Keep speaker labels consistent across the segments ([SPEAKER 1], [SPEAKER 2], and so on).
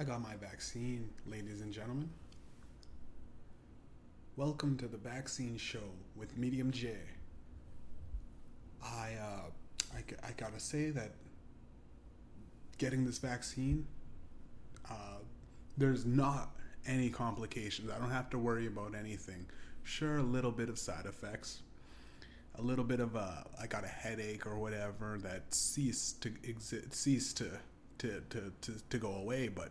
[SPEAKER 1] I got my vaccine, ladies and gentlemen. Welcome to the vaccine show with Mediumjay. I, uh, I, I gotta say that getting this vaccine, uh, there's not any complications. I don't have to worry about anything. Sure, a little bit of side effects, a little bit of a, I got a headache or whatever that ceased to exist, ceased to, to, to, to, to go away, but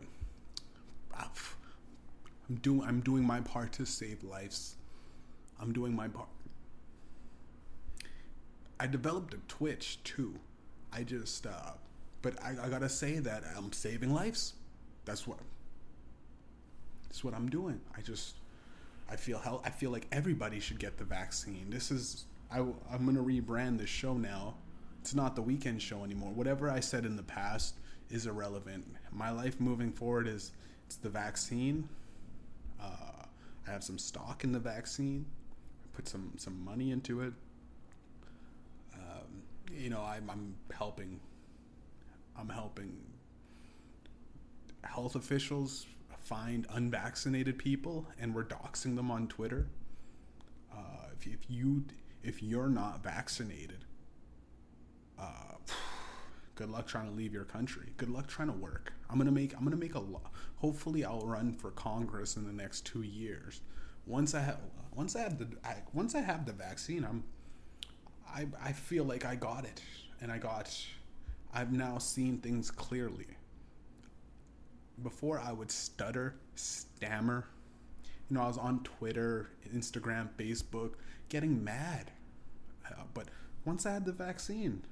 [SPEAKER 1] I'm doing I'm doing my part to save lives. I'm doing my part. I developed a Twitch too. I just uh but I, I gotta say that I'm saving lives. That's what that's what I'm doing. I just I feel hell I feel like everybody should get the vaccine. This is I I'm gonna rebrand this show now. It's not the weekend show anymore. Whatever I said in the past is irrelevant. My life moving forward is the vaccine uh, I have some stock in the vaccine. I put some some money into it. Um, you know, I'm, I'm helping. I'm helping health officials find unvaccinated people, and we're doxing them on Twitter. Uh, if, if you if you're not vaccinated, uh, good luck trying to leave your country. Good luck trying to work. I'm gonna make I'm gonna make a lot. Hopefully, I'll run for Congress in the next two years. Once I have once I have the I, once I have the vaccine, I'm I I feel like I got it, and I got. I've now seen things clearly. Before I would stutter, stammer. You know, I was on Twitter, Instagram, Facebook, getting mad. Uh, but once I had the vaccine,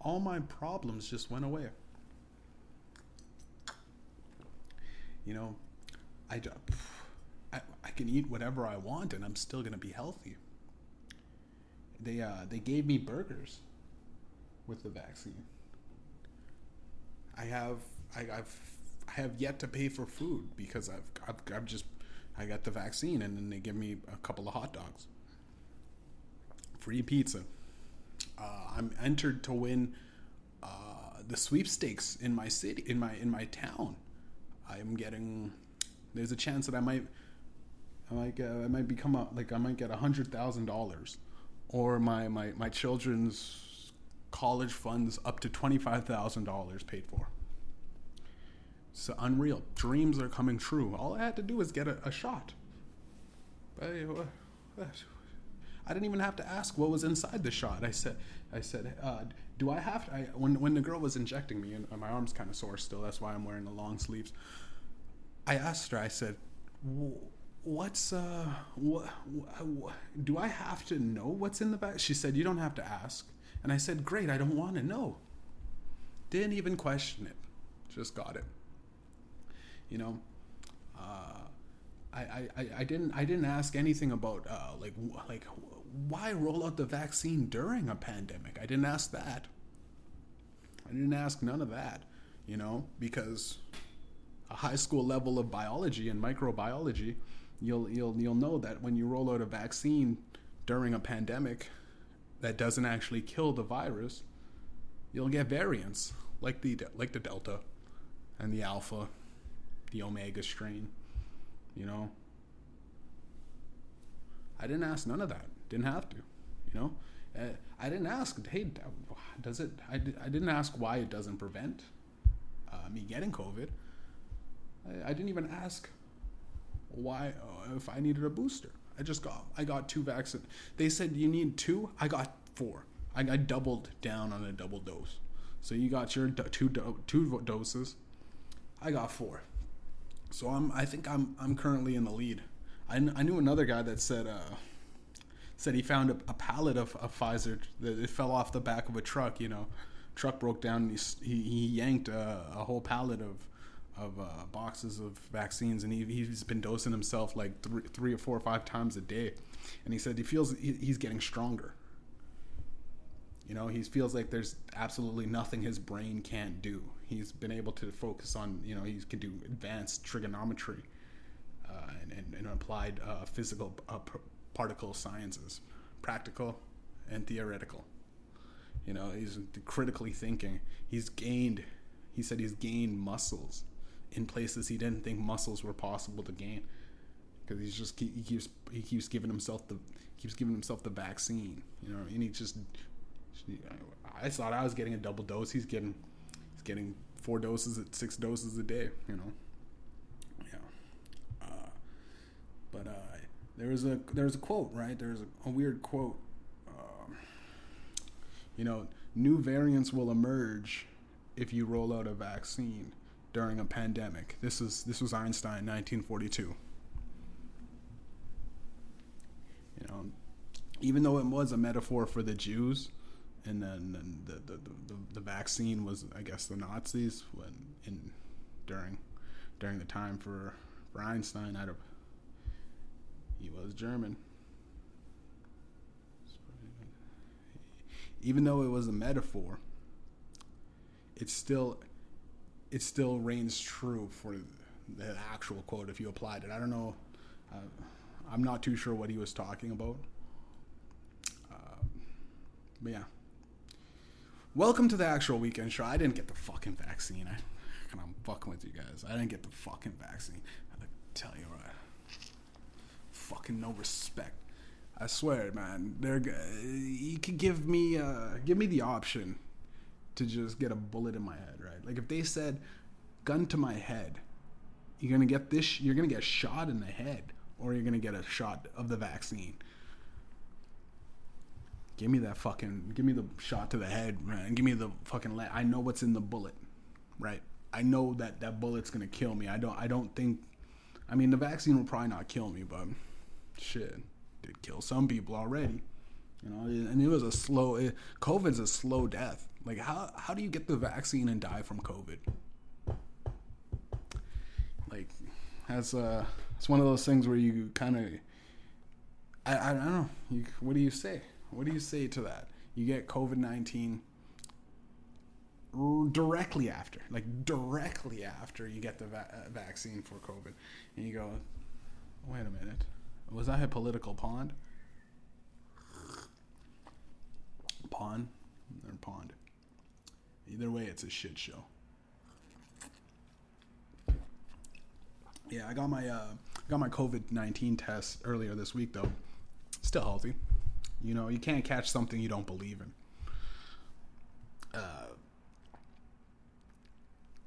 [SPEAKER 1] all my problems just went away. You know, I, I, I can eat whatever I want and I'm still gonna be healthy. They uh, they gave me burgers with the vaccine. I have I, I've I have yet to pay for food because I've I've, I've just I got the vaccine and then they give me a couple of hot dogs, free pizza. Uh, I'm entered to win uh, the sweepstakes in my city, in my in my town. I'm getting. There's a chance that I might, I might get, I might become a like I might get a hundred thousand dollars, or my my my children's college funds up to twenty five thousand dollars paid for. It's unreal. Dreams are coming true. All I had to do was get a, a shot. I, I didn't even have to ask what was inside the shot. I said, I said, uh, do I have to? I, when when the girl was injecting me, and my arm's kind of sore still. That's why I'm wearing the long sleeves. I asked her. I said, "What's uh, what, what, do I have to know what's in the bag?" She said, "You don't have to ask." And I said, "Great. I don't want to know." Didn't even question it. Just got it. You know. Uh, I, I, I didn't I didn't ask anything about uh, like like why roll out the vaccine during a pandemic. I didn't ask that. I didn't ask none of that, you know, because a high school level of biology and microbiology, you'll you'll you'll know that when you roll out a vaccine during a pandemic that doesn't actually kill the virus, you'll get variants like the like the delta and the alpha, the omega strain you know i didn't ask none of that didn't have to you know? Uh, i didn't ask hey does it I, I didn't ask why it doesn't prevent uh, me getting covid. I, I, didn't even ask why uh, if i needed a booster. I just got i got two vaccines they said you need two i got four. I, I doubled down on a double dose. So you got your do- two do- two doses. I got four. So I'm I think I'm I'm currently in the lead. I, I knew another guy that said uh, said he found a, a pallet of, of Pfizer that it fell off the back of a truck. You know, truck broke down. And he he, he yanked a, a whole pallet of of uh, boxes of vaccines, and he, he's been dosing himself like three, three or four or five times a day. And he said he feels he, he's getting stronger. You know, he feels like there's absolutely nothing his brain can't do. He's been able to focus on, you know, he can do advanced trigonometry uh, and, and, and, applied uh, physical uh, particle sciences, practical and theoretical. You know, he's critically thinking. He's gained, he said he's gained muscles in places he didn't think muscles were possible to gain because he's just he keeps he keeps giving himself the keeps giving himself the vaccine, you know, and he just I thought I was getting a double dose. He's getting he's getting four doses at six doses a day, you know. Yeah. Uh, but uh, there was a there was a quote right. There's a, a weird quote. Uh, you know, new variants will emerge if you roll out a vaccine during a pandemic. This is this was Einstein, 1942. You know, even though it was a metaphor for the Jews, and then, then the, the, the, the vaccine was, I guess, the Nazis when in during during the time for for Einstein. Out of he was German. Even though it was a metaphor, it still it still reigns true for the actual quote if you applied it. I don't know. Uh, I'm not too sure what he was talking about. Uh, but yeah. Welcome to the actual weekend show. I didn't get the fucking vaccine. I, I'm fucking with you guys. I didn't get the fucking vaccine. I tell you what. Fucking no respect. I swear, man. They're you could give me uh, give me the option to just get a bullet in my head, right? Like if they said gun to my head, you're gonna get this. You're gonna get shot in the head, or you're gonna get a shot of the vaccine. Give me that fucking. Give me the shot to the head, man. Give me the fucking. I know what's in the bullet, right? I know that that bullet's gonna kill me. I don't. I don't think. I mean, the vaccine will probably not kill me, but shit, did kill some people already. You know, and it was a slow. It, COVID's a slow death. Like, how how do you get the vaccine and die from COVID? Like, that's uh, it's one of those things where you kind of. I, I don't know. You, what do you say? What do you say to that? You get COVID 19 directly after, like directly after you get the va- uh, vaccine for COVID. And you go, wait a minute. Was I a political pond? Pond or pond? Either way, it's a shit show. Yeah, I got my uh, got my COVID nineteen test earlier this week though. Still healthy. You know, you can't catch something you don't believe in. Uh,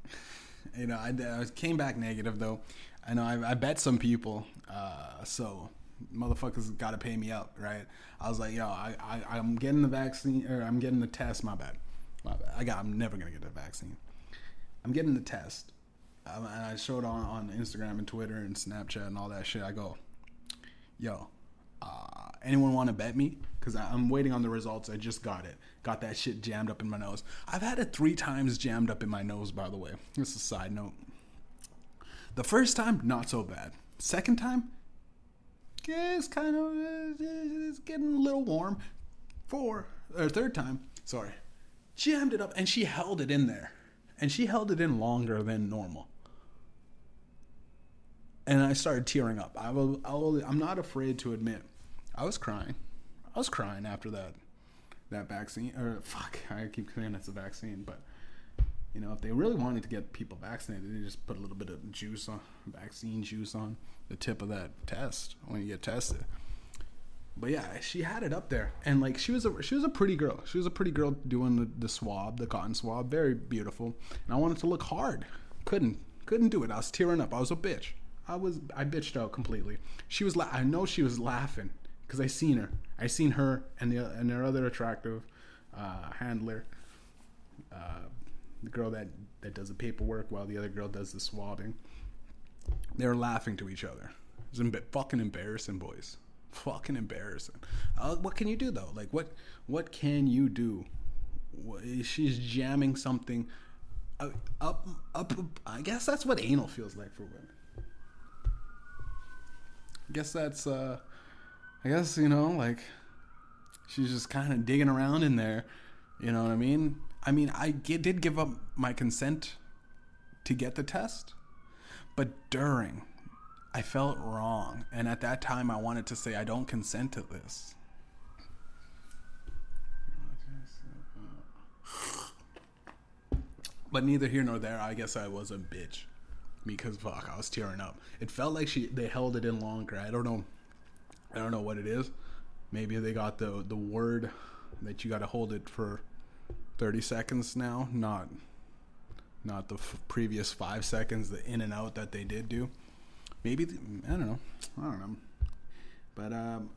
[SPEAKER 1] you know, I, I, came back negative though. I know I, I bet some people, uh, so motherfuckers got to pay me up, right? I was like, yo, I, I I'm getting the vaccine or I'm getting the test. My bad, my bad. I got. I'm never gonna get the vaccine. I'm getting the test, um, and I showed on on Instagram and Twitter and Snapchat and all that shit. I go, yo, uh, anyone want to bet me? Because I'm waiting on the results. I just got it. Got that shit jammed up in my nose. I've had it three times jammed up in my nose, by the way. Just a side note. The first time, not so bad. Second time, yeah, it's kind of it's getting a little warm. Four or third time, sorry, jammed it up, and she held it in there, and she held it in longer than normal and I started tearing up. I will, I will, I'm not afraid to admit, I was crying. I was crying after that, that vaccine. Or fuck, I keep saying it's a vaccine, but you know, if they really wanted to get people vaccinated, they just put a little bit of juice on, vaccine juice on the tip of that test when you get tested. But yeah, she had it up there, and like she was a she was a pretty girl. She was a pretty girl doing the, the swab, the cotton swab, very beautiful. And I wanted to look hard, couldn't couldn't do it. I was tearing up. I was a bitch. I was I bitched out completely. She was la- I know she was laughing because I seen her. I seen her and the and their other attractive uh, handler, uh, the girl that that does the paperwork while the other girl does the swabbing. They were laughing to each other. It was fucking embarrassing, boys. Fucking embarrassing. Uh, what can you do though? Like what what can you do? She's jamming something up, up, up. I guess that's what anal feels like for women. I guess that's uh I guess, you know, like she's just kind of digging around in there. You know what I mean? I mean, I did give up my consent to get the test, but during, I felt wrong. And at that time, I wanted to say, I don't consent to this. But neither here nor there, I guess I was a bitch. because fuck, I was tearing up. It felt like she they held it in longer. I don't know. I don't know what it is. Maybe they got the the word that you got to hold it for 30 seconds now, not not the f- previous 5 seconds the in and out that they did do. Maybe the, I don't know. I don't know. But um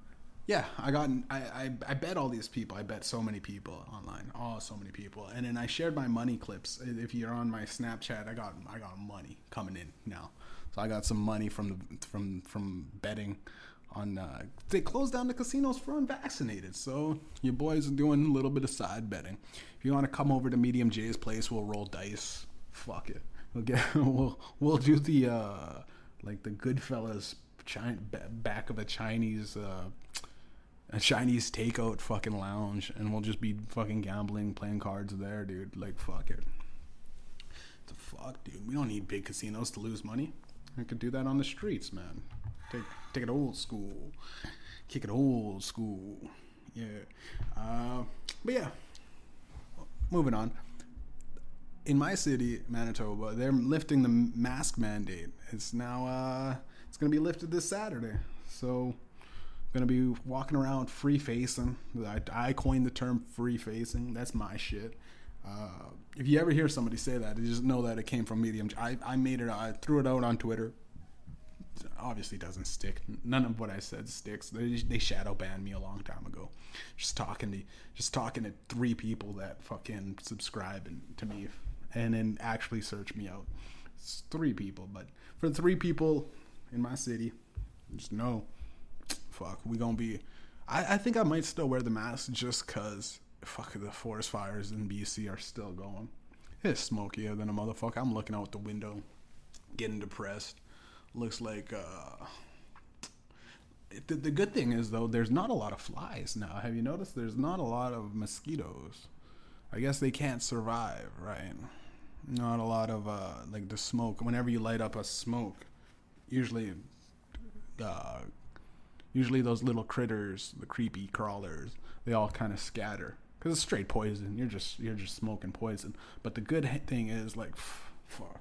[SPEAKER 1] yeah, I got I, I I bet all these people. I bet so many people online. Oh, so many people. And then I shared my money clips. If you're on my Snapchat, I got I got money coming in now. So I got some money from the from from betting on. Uh, they closed down the casinos for unvaccinated. So your boys are doing a little bit of side betting. If you want to come over to Mediumjay's place, we'll roll dice. Fuck it. We'll get we'll we'll do the uh like the Goodfellas China, back of a Chinese. Uh, a Chinese takeout fucking lounge, and we'll just be fucking gambling, playing cards there, dude. Like, fuck it. The fuck, dude. We don't need big casinos to lose money. I could do that on the streets, man. Take take it old school, kick it old school. Yeah. Uh, but yeah. Moving on. In my city, Manitoba, they're lifting the mask mandate. It's now uh, it's gonna be lifted this Saturday. So gonna be walking around free facing. I, I, coined the term free facing. That's my shit. Uh, if you ever hear somebody say that, you just know that it came from Medium. I, I made it. I threw it out on Twitter. Obviously, doesn't stick. None of what I said sticks. They, they shadow banned me a long time ago. Just talking to just talking to three people that fucking subscribe to me and then actually search me out. It's three people, but for three people in my city, just no. fuck, we gonna be. I, I think I might still wear the mask just cause fuck the forest fires in BC are still going. It's smokier than a motherfucker. I'm looking out the window, getting depressed. Looks like uh. The, the good thing is though, there's not a lot of flies now. Have you noticed? There's not a lot of mosquitoes. I guess they can't survive, right? Not a lot of uh, like the smoke. Whenever you light up a smoke, usually uh, usually those little critters, the creepy crawlers, they all kind of scatter because it's straight poison. You're just you're just smoking poison. But the good thing is like, fuck,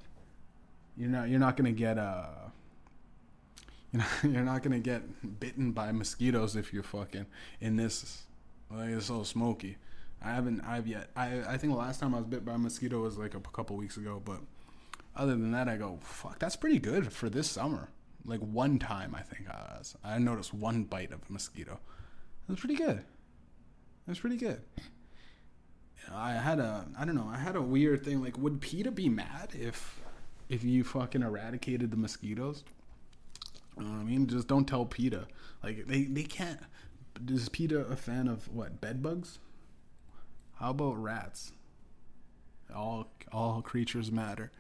[SPEAKER 1] you're not you're not gonna get uh, you know, you're not gonna get bitten by mosquitoes if you're fucking in this. Like it's so smoky. I haven't I've yet. I I think the last time I was bit by a mosquito was like a couple weeks ago. But other than that, I go fuck. That's pretty good for this summer like one time I think I was. I noticed one bite of a mosquito. That's pretty good. That's pretty good. I had a I don't know I had a weird thing like would PETA be mad if if you fucking eradicated the mosquitoes? You know I mean? Just don't tell PETA. Like they they can't. Is PETA a fan of what bed bugs? How about rats? All all creatures matter.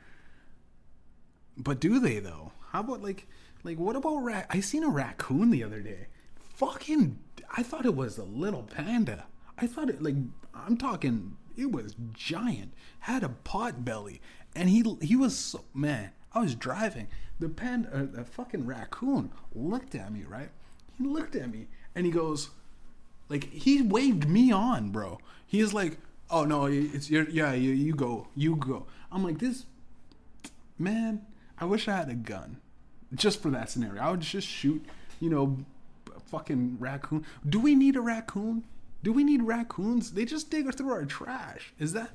[SPEAKER 1] But do they though? How about like like, what about rat? I seen a raccoon the other day. Fucking, I thought it was a little panda. I thought it like I'm talking. It was giant. Had a pot belly, and he he was so man. I was driving. The panda, uh, the fucking raccoon, looked at me. Right? He looked at me, and he goes, like he waved me on, bro. He is like, oh no, it's your yeah, you you go, you go. I'm like this, man. I wish I had a gun just for that scenario. I would just shoot, you know, fucking raccoon. Do we need a raccoon? Do we need raccoons? They just dig through our trash. Is that?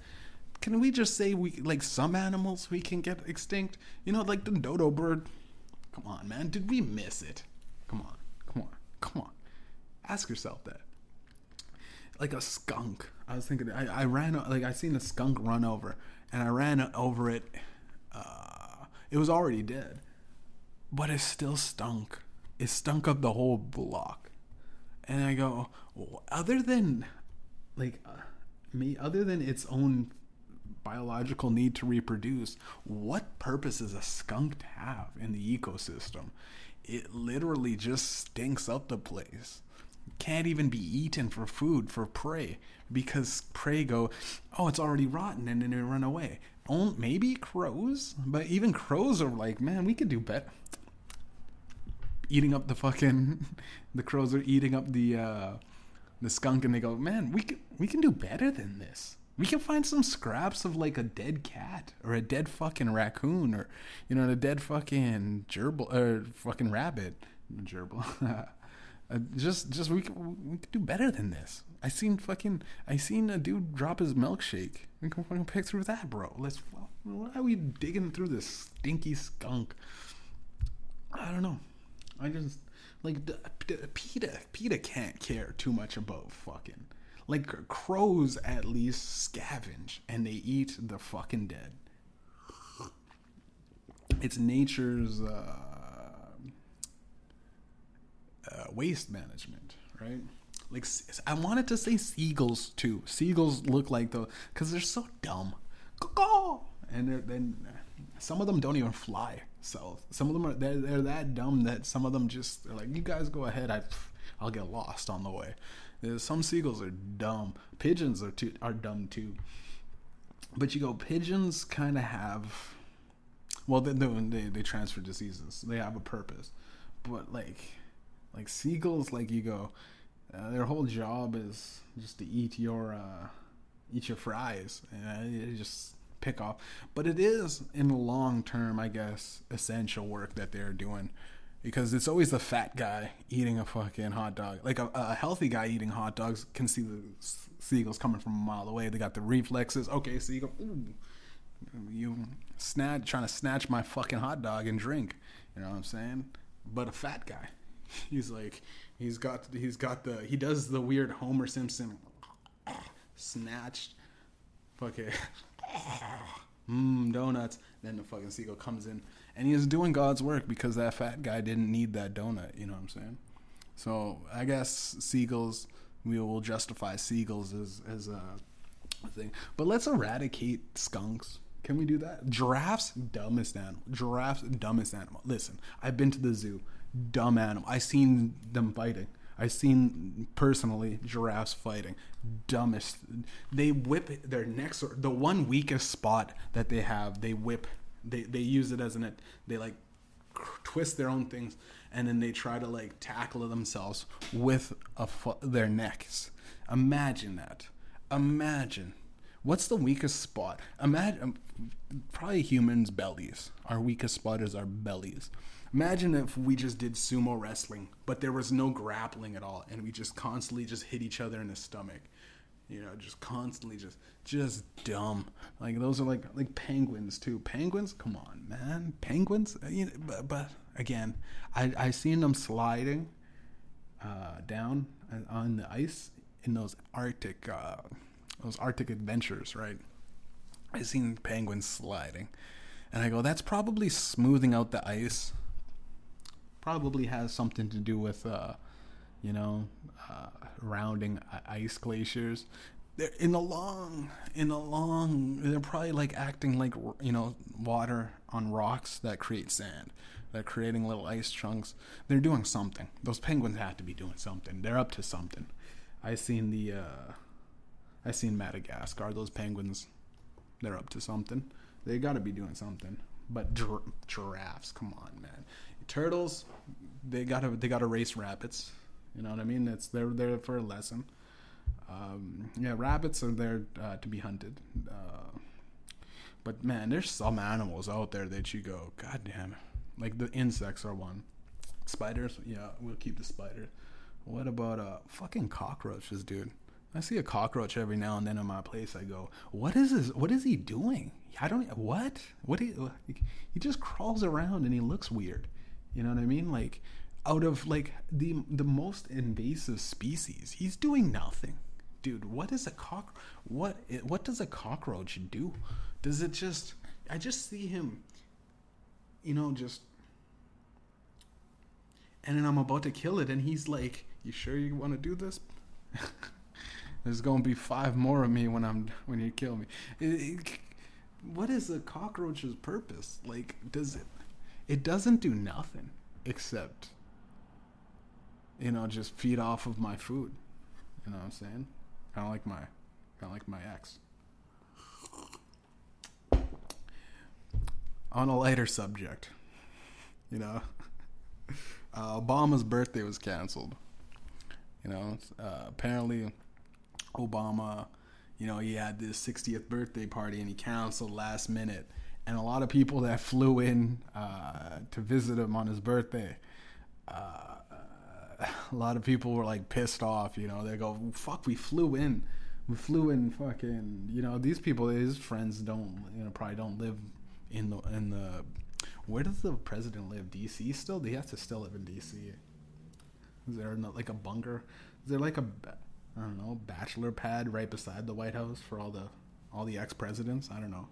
[SPEAKER 1] Can we just say we like some animals we can get extinct? You know, like the dodo bird. Come on, man. Did we miss it? Come on, come on, come on. Ask yourself that. Like a skunk. I was thinking. I, I ran like I seen a skunk run over, and I ran over it. Uh, it was already dead but it still stunk. It stunk up the whole block. And I go, other than like uh, me, other than its own biological need to reproduce, what purpose does a skunk have in the ecosystem? It literally just stinks up the place. Can't even be eaten for food, for prey, because prey go, oh, it's already rotten, and then they run away. maybe crows, but even crows are like, man, we could do better eating up the fucking the crows are eating up the uh the skunk and they go man we can we can do better than this We can find some scraps of like a dead cat or a dead fucking raccoon or you know a dead fucking gerbil or fucking rabbit gerbil. uh, just just we can, we could do better than this. I seen fucking I seen a dude drop his milkshake. We can fucking pick through that, bro. Let's why are we digging through this stinky skunk? I don't know. I just like PETA. PETA can't care too much about fucking like crows. At least scavenge and they eat the fucking dead. It's nature's uh, uh, waste management, right? Like I wanted to say seagulls too. Seagulls look like the because they're so dumb. And then some of them don't even fly. So some of them are they're, they're that dumb that some of them just are like, you guys go ahead. I I'll get lost on the way. Some seagulls are dumb. Pigeons are too are dumb too. But you go pigeons kind of have well they, they they transfer diseases. They have a purpose. But like like seagulls like you go uh, their whole job is just to eat your uh, eat your fries and just pick off. But it is in the long term, I guess, essential work that they're doing because it's always the fat guy eating a fucking hot dog. Like a, a, healthy guy eating hot dogs can see the seagulls coming from a mile away. They got the reflexes. Okay, seagull, ooh, you snatch trying to snatch my fucking hot dog and drink. You know what I'm saying? But a fat guy, he's like, he's got he's got the he does the weird Homer Simpson snatched. Okay. Mmm, donuts. Then the fucking seagull comes in and he doing God's work because that fat guy didn't need that donut. You know what I'm saying? So I guess seagulls, we will justify seagulls as, as a thing. But let's eradicate skunks. Can we do that? Giraffes, dumbest animal. Giraffes, dumbest animal. Listen, I've been to the zoo. Dumb animal. I seen them fighting. I've seen personally giraffes fighting. Dumbest. They whip their necks. The one weakest spot that they have, they whip. They they use it as an. It they like twist their own things, and then they try to like tackle themselves with a fo- their necks. Imagine that. Imagine. What's the weakest spot? Imagine um, probably humans' bellies. Our weakest spot is our bellies. Imagine if we just did sumo wrestling, but there was no grappling at all, and we just constantly just hit each other in the stomach. You know, just constantly just just dumb. Like those are like like penguins too. Penguins, come on, man. Penguins, uh, you know, but, but again, I I seen them sliding uh, down uh, on the ice in those Arctic uh, those Arctic adventures, right? I seen penguins sliding, and I go, that's probably smoothing out the ice probably has something to do with, uh, you know, uh, rounding ice glaciers. They're in the long, in the long, they're probably like acting like you know water on rocks that create sand. They're creating little ice chunks. They're doing something. Those penguins have to be doing something. They're up to something. I seen the, uh, I seen Madagascar. Those penguins, they're up to something. They got to be doing something. But gir- giraffes, come on, man turtles, they gotta they gotta race rabbits. You know what I mean? It's they're there for a lesson. Um, yeah, rabbits are there uh, to be hunted. Uh, but man, there's some animals out there that you go, God damn. Like the insects are one. Spiders, yeah, we'll keep the spiders. What about uh fucking cockroaches, dude? I see a cockroach every now and then in my place. I go, what is this? What is he doing? I don't. What? What? He, he just crawls around and he looks weird. You know what I mean? Like out of like the the most invasive species, he's doing nothing. Dude, what is a cock what what does a cockroach do? Does it just I just see him you know just and then I'm about to kill it and he's like, "You sure you want to do this?" There's going to be five more of me when I'm when you kill me. It, it, what is a cockroach's purpose? Like does it it doesn't do nothing except you know just feed off of my food. You know what i'm saying? Kind of like my kind of like my ex. On a lighter subject you know? Uh, obama's birthday was canceled. You know uh, apparently obama you know, he had this 60th birthday party and he canceled last minute. And a lot of people that flew in uh, to visit him on his birthday, uh, a lot of people were like pissed off. You know, they go, "Fuck, we flew in, we flew in, fucking." You know, these people, his friends, don't, you know, probably don't live in the in the. Where does the president live? D.C. Still, he has to still live in D.C. Is there not like a bunker? Is there like a I don't know bachelor pad right beside the White House for all the all the ex presidents? I don't know.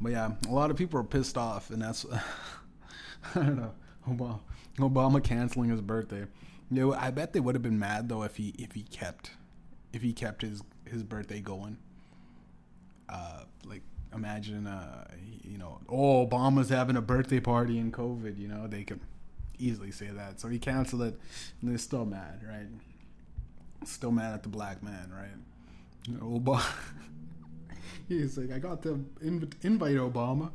[SPEAKER 1] But yeah, a lot of people are pissed off, and that's I don't know. Obama, Obama canceling his birthday. You know, I bet they would have been mad though if he if he kept if he kept his his birthday going. Uh, like imagine uh you know oh Obama's having a birthday party in COVID. You know they could easily say that. So he canceled it, and they're still mad, right? Still mad at the black man, right? You know, Obama. He's like, I got the inv- invite, Obama.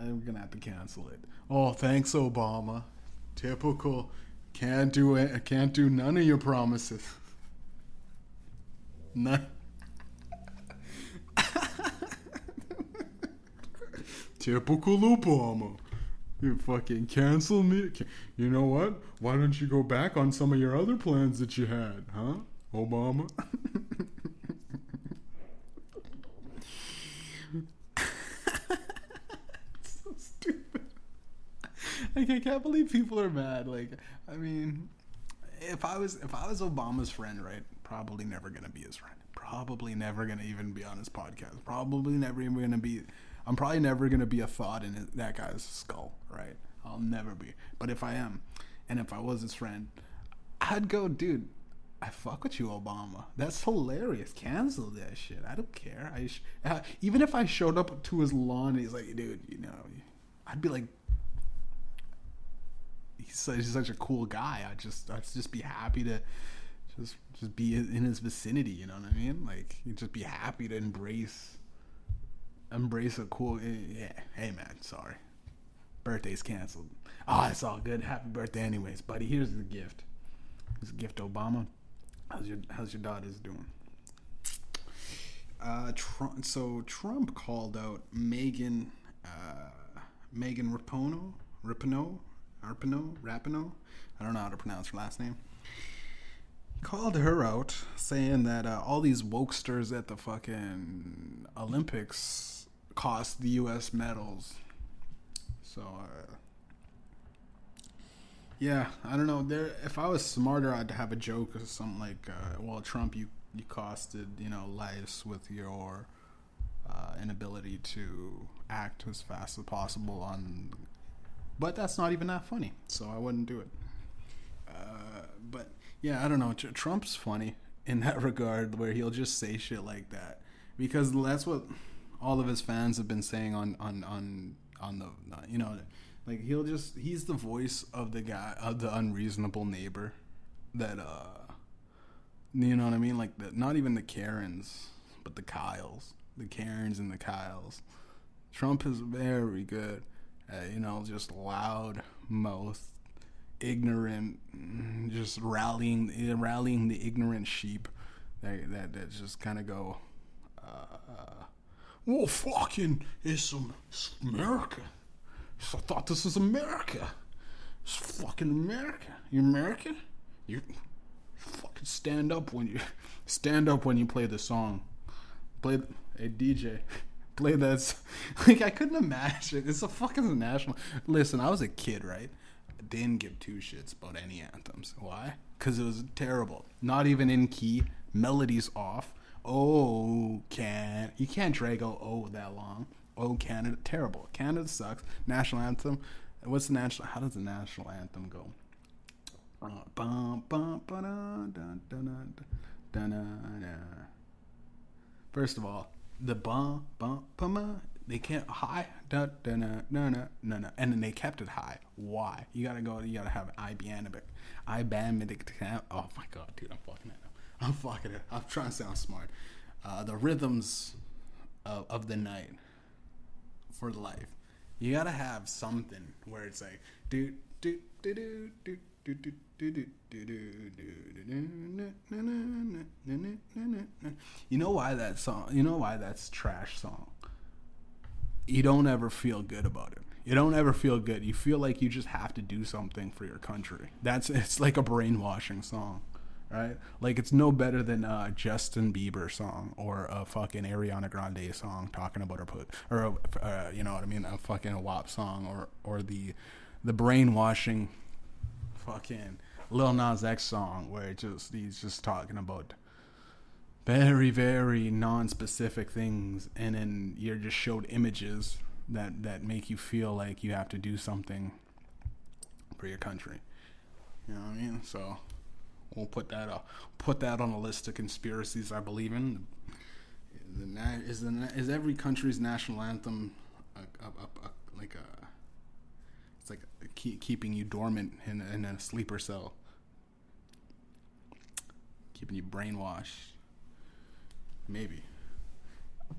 [SPEAKER 1] I'm gonna have to cancel it. Oh, thanks, Obama. Typical. Can't do it. Can't do none of your promises. None. Typical Obama. You fucking cancel me. You know what? Why don't you go back on some of your other plans that you had, huh, Obama? so stupid. Like I can't believe people are mad. Like I mean, if I was if I was Obama's friend, right? Probably never gonna be his friend. Probably never gonna even be on his podcast. Probably never even gonna be I'm probably never gonna be a thought in that guy's skull, right? I'll never be. But if I am, and if I was his friend, I'd go, dude. I fuck with you, Obama. That's hilarious. Cancel that shit. I don't care. I sh- uh, even if I showed up to his lawn and he's like, dude, you know, I'd be like, he's such, he's such a cool guy. I just I'd just be happy to just just be in his vicinity. You know what I mean? Like, you'd just be happy to embrace embrace a cool. Yeah, hey man, sorry, birthday's canceled. Oh, it's all good. Happy birthday, anyways, buddy. Here's the gift. Here's a gift, Obama. How's your How's your daughters doing? Uh, Trump, so Trump called out Megan, uh, Megan Rapinoe, Rapinoe, Rapinoe, Rapinoe. I don't know how to pronounce her last name. Called her out, saying that uh, all these wokesters at the fucking Olympics cost the U.S. medals. So, uh, yeah, I don't know. There, if I was smarter, I'd have a joke or something like, uh, "Well, Trump, you you costed you know lives with your uh, inability to act as fast as possible on." But that's not even that funny, so I wouldn't do it. Uh, but yeah, I don't know. Trump's funny in that regard, where he'll just say shit like that because that's what all of his fans have been saying on on on on the you know like he'll just he's the voice of the guy of the unreasonable neighbor that uh you know what I mean like the, not even the Karens but the Kyles the Karens and the Kyles Trump is very good at, you know just loud mouth ignorant mm, just rallying eh, rallying the ignorant sheep that that, that just kind of go uh, well fucking is some America I thought this was America. It's fucking America. You American? You fucking stand up when you stand up when you play the song. Play a DJ. Play that. Like I couldn't imagine. It's a fucking national. Listen, I was a kid, right? I didn't give two shits about any anthems. Why? Because it was terrible. Not even in key. Melodies off. Oh, can you can't drag out oh that long. Oh, Canada, terrible. Canada sucks. National anthem. What's the national? How does the national anthem go? Uh, First of all, the bum bum bum. They can't high da da na na na na na, and then they kept it high. Why? You gotta go. You gotta have iambic, iambic. Oh my god, dude, I'm fucking it. I'm fucking it. I'm trying to sound smart. Uh, the rhythms of, of the night for life. You gotta have something where it's like do do do do do do do You know why that song? You know why that's trash song? You don't ever feel good about it. You don't ever feel good. You feel like you just have to do something for your country. That's it's like a brainwashing song, right? Like it's no better than a Justin Bieber song or a fucking Ariana Grande song talking about her put or a, uh, you know what I mean, a fucking WAP song or or the the brainwashing fucking Lil Nas X song where just he's just talking about very very non-specific things and then you're just showed images that that make you feel like you have to do something for your country. You know what i mean? So we'll put that up put that on a list of conspiracies i believe in. The, is the is every country's national anthem a, a, a, like a keep, keeping you dormant in, in a sleeper cell keeping you brainwashed Maybe.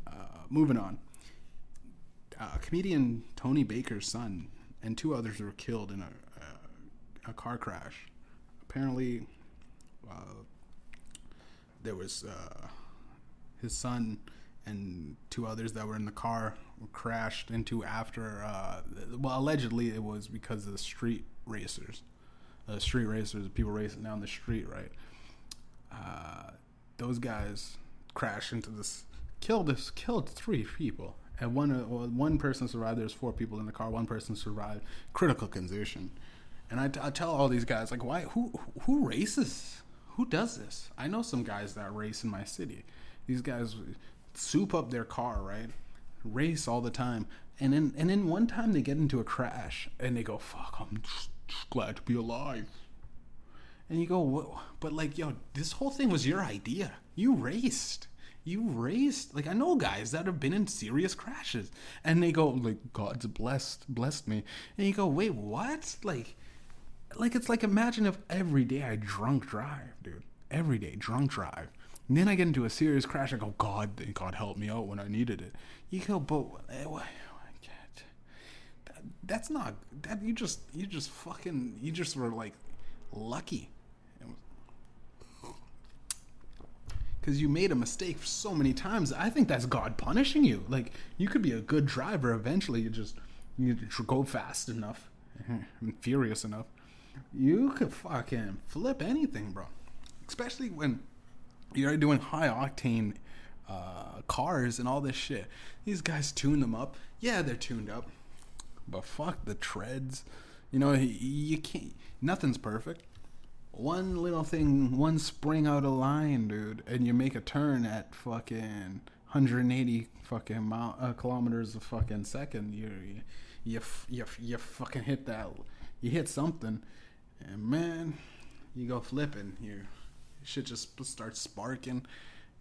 [SPEAKER 1] Uh, moving on. Uh, comedian Tony Baker's son and two others were killed in a, a, a car crash. Apparently, uh, there was uh, his son and two others that were in the car crashed into after. Uh, well, allegedly it was because of the street racers, uh, street racers, people racing down the street, right? Uh, those guys crashed into this, killed this, killed three people, and one uh, one person survived. There's four people in the car. One person survived, critical condition. And I, I tell all these guys like, why? Who who races? Who does this? I know some guys that race in my city. These guys soup up their car, right? Race all the time, and then and then one time they get into a crash and they go, "Fuck, I'm just, just glad to be alive." And you go, Whoa. but like, yo, this whole thing was your idea. You raced. You raced. Like, I know guys that have been in serious crashes. And they go, like, God's blessed, blessed me. And you go, wait, what? Like, like it's like imagine if every day I drunk drive, dude. Every day, drunk drive. And then I get into a serious crash. I go, God, God help me out when I needed it. You go, but eh, that, that's not that. You just, you just fucking, you just were like lucky because you made a mistake so many times. I think that's God punishing you. Like you could be a good driver eventually. You just you go fast enough, and furious enough. You could fucking flip anything, bro. Especially when you're doing high octane uh, cars and all this shit. These guys tune them up. Yeah, they're tuned up, but fuck the treads. You know, you can't. Nothing's perfect one little thing, one spring out of line, dude, and you make a turn at fucking 180 fucking mile, uh, kilometers a fucking second, you you you you fucking hit that, you hit something, and man, you go flipping, your shit just starts sparking,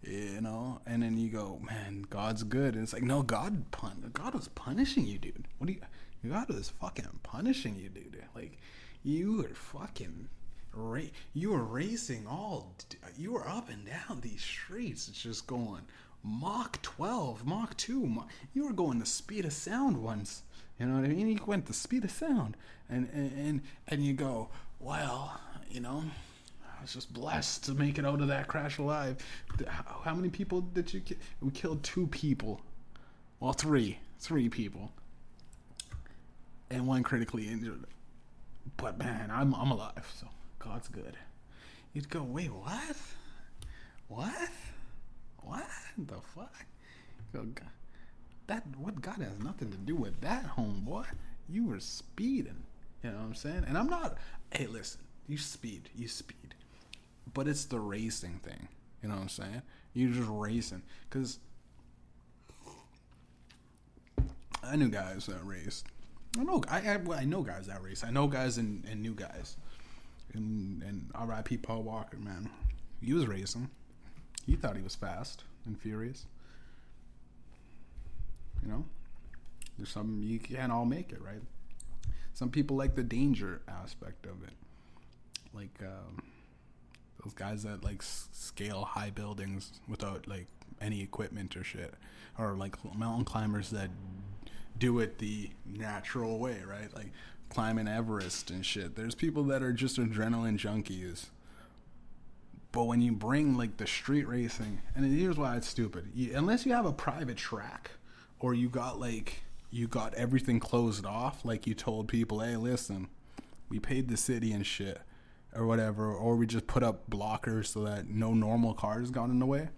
[SPEAKER 1] you know, and then you go, man, God's good, and it's like, no, God pun, God was punishing you, dude. What do you? God was fucking punishing you, dude. Like, you were fucking ra- you were racing all you were up and down these streets it's just going mach 12 mach 2 mach, you were going the speed of sound once you know what i mean you went the speed of sound and and and, and you go well you know I was just blessed to make it out of that crash alive. How many people did you kill? We killed two people. Well, three. Three people. And one critically injured. But man, I'm I'm alive, so God's good. You'd go, wait, what? What? What the fuck? That what God has nothing to do with that, homeboy. You were speeding. You know what I'm saying? And I'm not. Hey, listen. You speed. You speed. But it's the racing thing. You know what I'm saying? You're just racing. Cause I knew guys that raced. I know I, I, I know guys that race. I know guys and, and new guys and and R.I.P. Paul Walker, man, he was racing. He thought he was fast and furious. You know, there's some you can't all make it, right? Some people like the danger aspect of it, like um, those guys that like scale high buildings without like any equipment or shit, or like mountain climbers that do it the natural way, right? Like climbing Everest and shit. There's people that are just adrenaline junkies. But when you bring like the street racing, and here's why it's stupid. You, unless you have a private track, or you got like you got everything closed off, like you told people, hey, listen, we paid the city and shit, or whatever, or we just put up blockers so that no normal cars got in the way.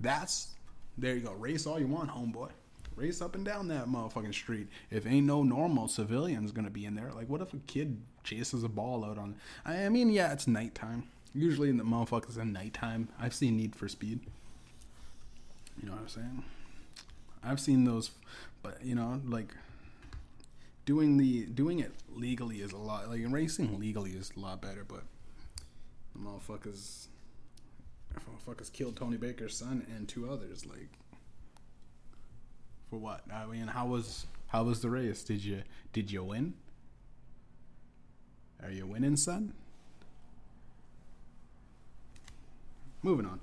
[SPEAKER 1] That's there you go. Race all you want, homeboy. Race up and down that motherfucking street. If ain't no normal civilians gonna be in there, like what if a kid chases a ball out on? I mean, yeah, it's nighttime. Usually in the motherfuckers in nighttime. I've seen Need for Speed. You know what I'm saying? I've seen those, but you know, like doing the doing it legally is a lot. Like racing legally is a lot better, but the motherfuckers, motherfuckers killed Tony Baker's son and two others. Like for what? I mean, how was how was the race? Did you did you win? Are you winning, son? Moving on.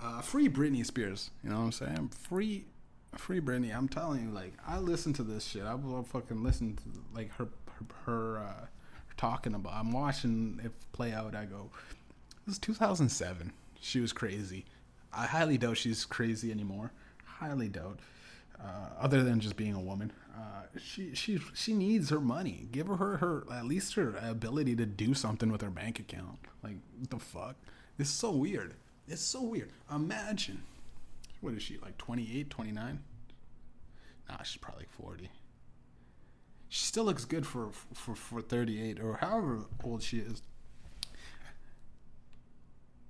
[SPEAKER 1] Uh, free Britney Spears. You know what I'm saying? Free, free Britney. I'm telling you, like I listen to this shit. I will fucking listen to like her, her, her uh, talking about. I'm watching it play out. I go, this is 2007. She was crazy. I highly doubt she's crazy anymore. Highly doubt. Uh, other than just being a woman, uh, she she she needs her money. Give her, her her at least her ability to do something with her bank account. Like the fuck. It's so weird. It's so weird. Imagine. What is she, like 28, 29? Nah, she's probably like 40. She still looks good for, for, for 38 or however old she is.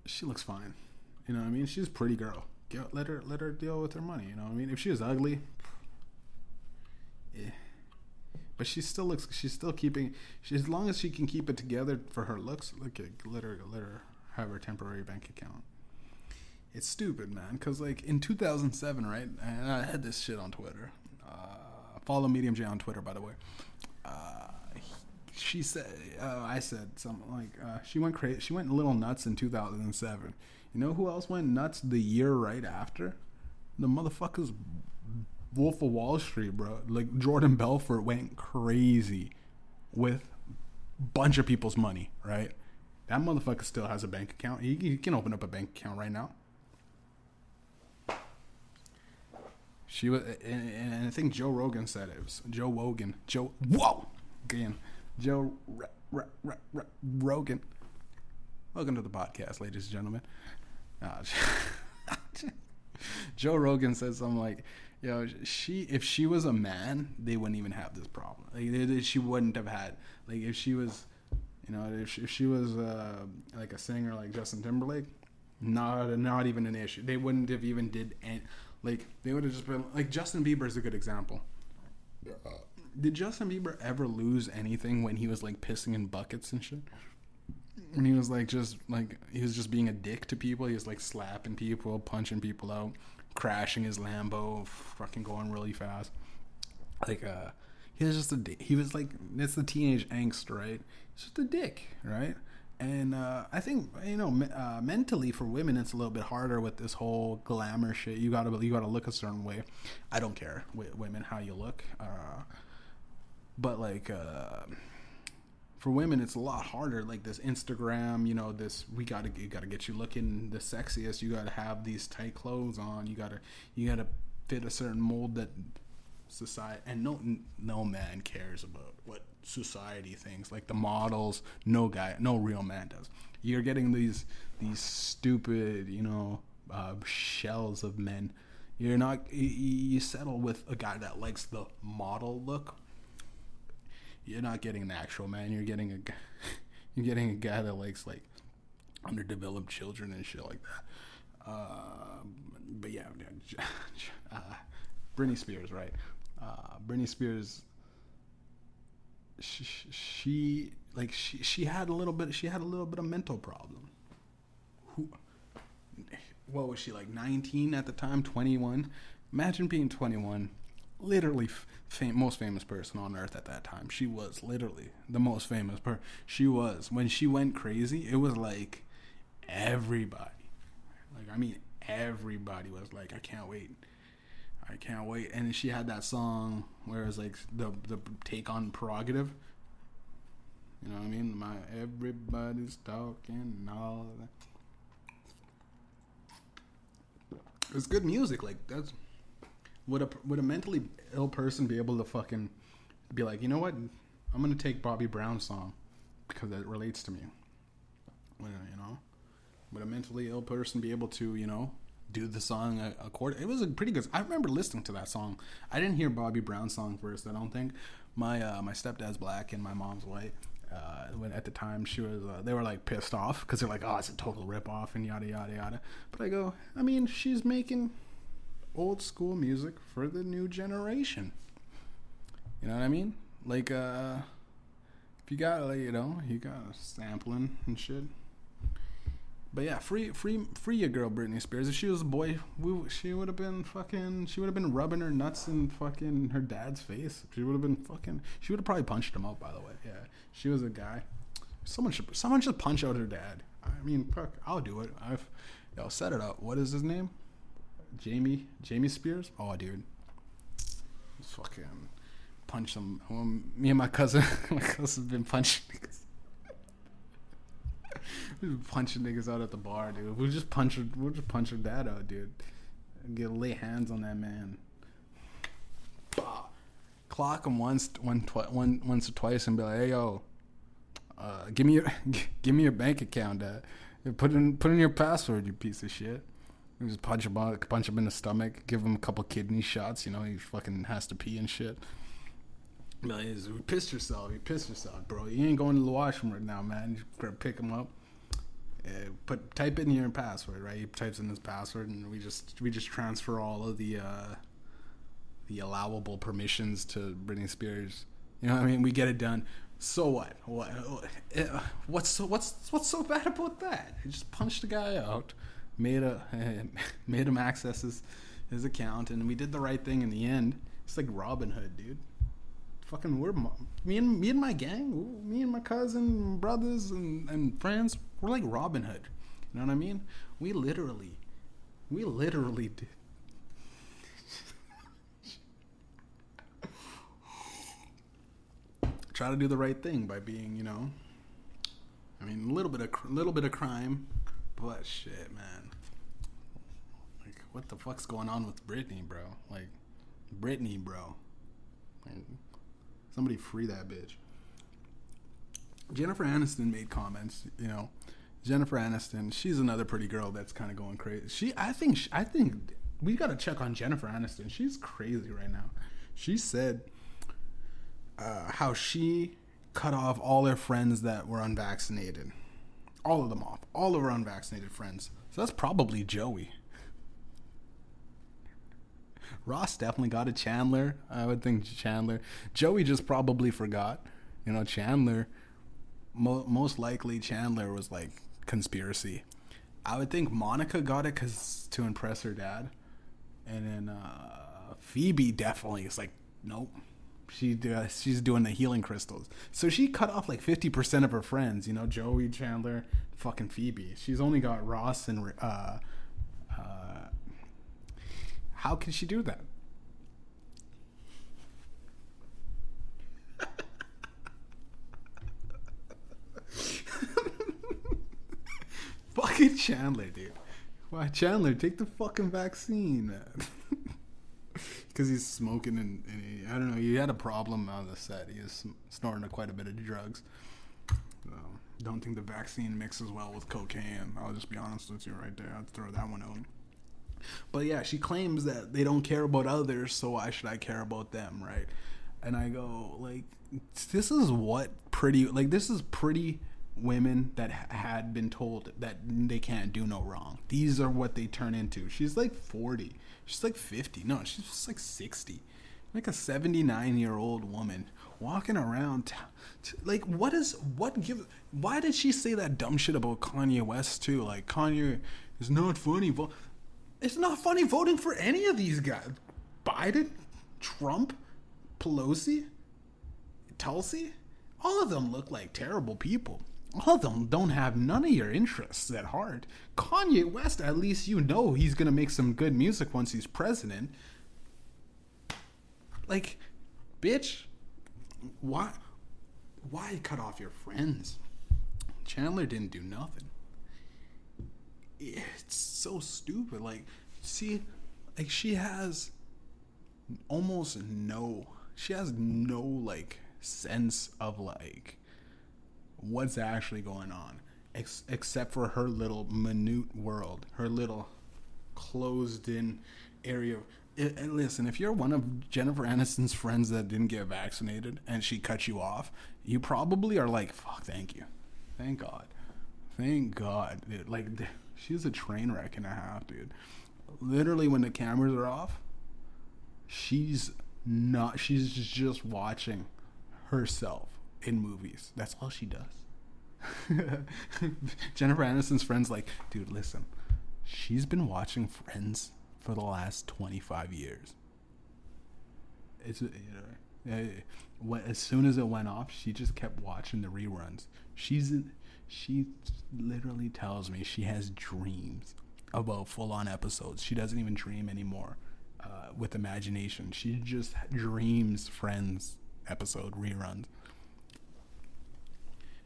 [SPEAKER 1] She looks fine. You know what I mean? She's a pretty girl. Get, let her let her deal with her money. You know what I mean? If she was ugly, yeah. But she still looks. She's still keeping. She, as long as she can keep it together for her looks, look at let her let her have her temporary bank account. It's stupid, man. Because like in 2007, right? And I had this shit on Twitter. Uh, follow Mediumjay on Twitter, by the way. Uh, she said, uh, I said something like, uh, she went crazy. She went a little nuts in 2007. You know who else went nuts the year right after? The motherfuckers Wolf of Wall Street, bro. Like Jordan Belfort went crazy with bunch of people's money, right? That motherfucker still has a bank account. He, he can open up a bank account right now. She was, and, and I think Joe Rogan said it. it was Joe Wogan. Joe, whoa, again, Joe R- R- R- Rogan. Welcome to the podcast, ladies and gentlemen. Uh, Joe Rogan said something like, "You know, she if she was a man, they wouldn't even have this problem. Like, she wouldn't have had like if she was." You know, if she, if she was uh, like a singer like Justin Timberlake, not not even an issue. They wouldn't have even did any, like they would have just been like Justin Bieber is a good example. Did Justin Bieber ever lose anything when he was like pissing in buckets and shit? When he was like just like he was just being a dick to people. He was like slapping people, punching people out, crashing his Lambo, fucking going really fast. Like uh he was just a he was like it's the teenage angst, right? He's just a dick, right? And uh, I think you know uh, mentally for women it's a little bit harder with this whole glamour shit. You gotta you gotta look a certain way. I don't care with women how you look, uh, but like uh, for women it's a lot harder. Like this Instagram, you know, this we gotta you gotta get you looking the sexiest. You gotta have these tight clothes on. You gotta you gotta fit a certain mold that society and no no man cares about society things like the models no guy no real man does. You're getting these these stupid you know uh, shells of men. You're not you, settle with a guy that likes the model look. You're not getting an actual man. You're getting a you're getting a guy that likes like underdeveloped children and shit like that. Uh, but yeah uh, Britney Spears right? Uh, Britney Spears, she, like she she had a little bit she had a little bit of mental problem. Who, what was she like? Nineteen at the time, twenty one. Imagine being twenty one. Literally, fam- most famous person on earth at that time. She was literally the most famous person. She was when she went crazy. It was like everybody. Like I mean, everybody was like, I can't wait I can't wait. And she had that song where it was like the the take on prerogative. You know what I mean? My everybody's talking and all that. It's good music. Like that's would a would a mentally ill person be able to fucking be like, you know what? I'm gonna take Bobby Brown's song because it relates to me. You know, would a mentally ill person be able to, you know, do the song a, a chord? It was a pretty good. I remember listening to that song. I didn't hear Bobby Brown's song first. I don't think. My uh, my stepdad's black and my mom's white. Uh, when at the time she was, uh, they were like pissed off because they're like, oh, it's a total rip off and yada yada yada. But I go, I mean, she's making old school music for the new generation. You know what I mean? Like, uh, if you got, like, you know, you got sampling and shit. But yeah, free, free, free your girl Britney Spears. If she was a boy, we, she would have been fucking. She would have been rubbing her nuts in fucking her dad's face. She would have been fucking. She would have probably punched him out. By the way, yeah, she was a guy. Someone should, someone should punch out her dad. I mean, fuck, I'll do it. I've, yo, set it up. What is his name? Jamie, Jamie Spears. Oh, dude, Just fucking punch some. Me and my cousin, my cousin's been punching punching niggas out at the bar, dude. We'll just punch. We'll just punch her dad out, dude. And get lay hands on that man. Bah. Clock him once, one, twi- one, once or twice, and be like, "Hey, yo, uh, give me your, give me your bank account, dad. Put in, put in your password, you piece of shit." We just punch him, punch him in the stomach, give him a couple kidney shots. You know, he fucking has to pee and shit. Like, you pissed yourself. You pissed yourself, bro. You ain't going to the washroom right now, man. You gotta pick him up. Put type in your password, right? He types in his password, and we just we just transfer all of the uh, the allowable permissions to Britney Spears. You know what I mean? We get it done. So what? What? uh, What's so what's what's so bad about that? You just punched the guy out, made a made him access his his account, and we did the right thing in the end. It's like Robin Hood, dude. Fucking, we're me and me and my gang, me and my cousin, brothers, and and friends. We're like Robin Hood. You know what I mean? We literally, we literally did. Try to do the right thing by being, you know. I mean, a little bit of little bit of crime, but shit, man. Like, what the fuck's going on with Britney, bro? Like, Britney, bro. Like, somebody free that bitch. Jennifer Aniston made comments, you know. Jennifer Aniston, she's another pretty girl that's kind of going crazy. She, I think, I think we got to check on Jennifer Aniston. She's crazy right now. She said uh, how she cut off all her friends that were unvaccinated, all of them off, all of her unvaccinated friends. So that's probably Joey. Ross definitely got a Chandler. I would think Chandler. Joey just probably forgot. You know, Chandler. Mo- most likely, Chandler was like conspiracy. I would think Monica got it because to impress her dad, and then uh, Phoebe definitely is like, nope. She uh, she's doing the healing crystals, so she cut off like fifty percent of her friends. You know, Joey, Chandler, fucking Phoebe. She's only got Ross and uh, uh, how can she do that? fucking Chandler, dude. Why Chandler? Take the fucking vaccine, man. Because he's smoking and, and he, I don't know. He had a problem on the set. He was snorting quite a bit of drugs. So, don't think the vaccine mixes well with cocaine. I'll just be honest with you right there. I'd throw that one out. But yeah, she claims that they don't care about others, so why should I care about them, right? And I go like, this is what pretty like this is pretty women that had been told that they can't do no wrong. These are what they turn into. She's like 40. She's like 50. No, she's just like 60. Like a 79 year old woman walking around. T- t- like, what is, what give, why did she say that dumb shit about Kanye West too? Like, Kanye is not funny. Vo- it's not funny voting for any of these guys. Biden, Trump, Pelosi, Tulsi. All of them look like terrible people all of them don't have none of your interests at heart. Kanye West, at least you know he's gonna make some good music once he's president. Like, bitch, why? why cut off your friends? Chandler didn't do nothing. It's so stupid. Like, see, like she has almost no, she has no like sense of like what's actually going on, ex- except for her little minute world, her little closed-in area. It, and listen, if you're one of Jennifer Aniston's friends that didn't get vaccinated and she cut you off, you probably are like, "Fuck, thank you, thank God, thank God." Dude. Like, she's a train wreck and a half, dude. Literally, when the cameras are off, she's not. She's just watching herself in movies. That's all she does. Jennifer Aniston's friends like, dude, listen. She's been watching Friends for the last 25 years. It's you know, eh, eh, as soon as it went off, she just kept watching the reruns. She's she literally tells me she has dreams about full on episodes. She doesn't even dream anymore uh, with imagination. She just dreams Friends episode reruns.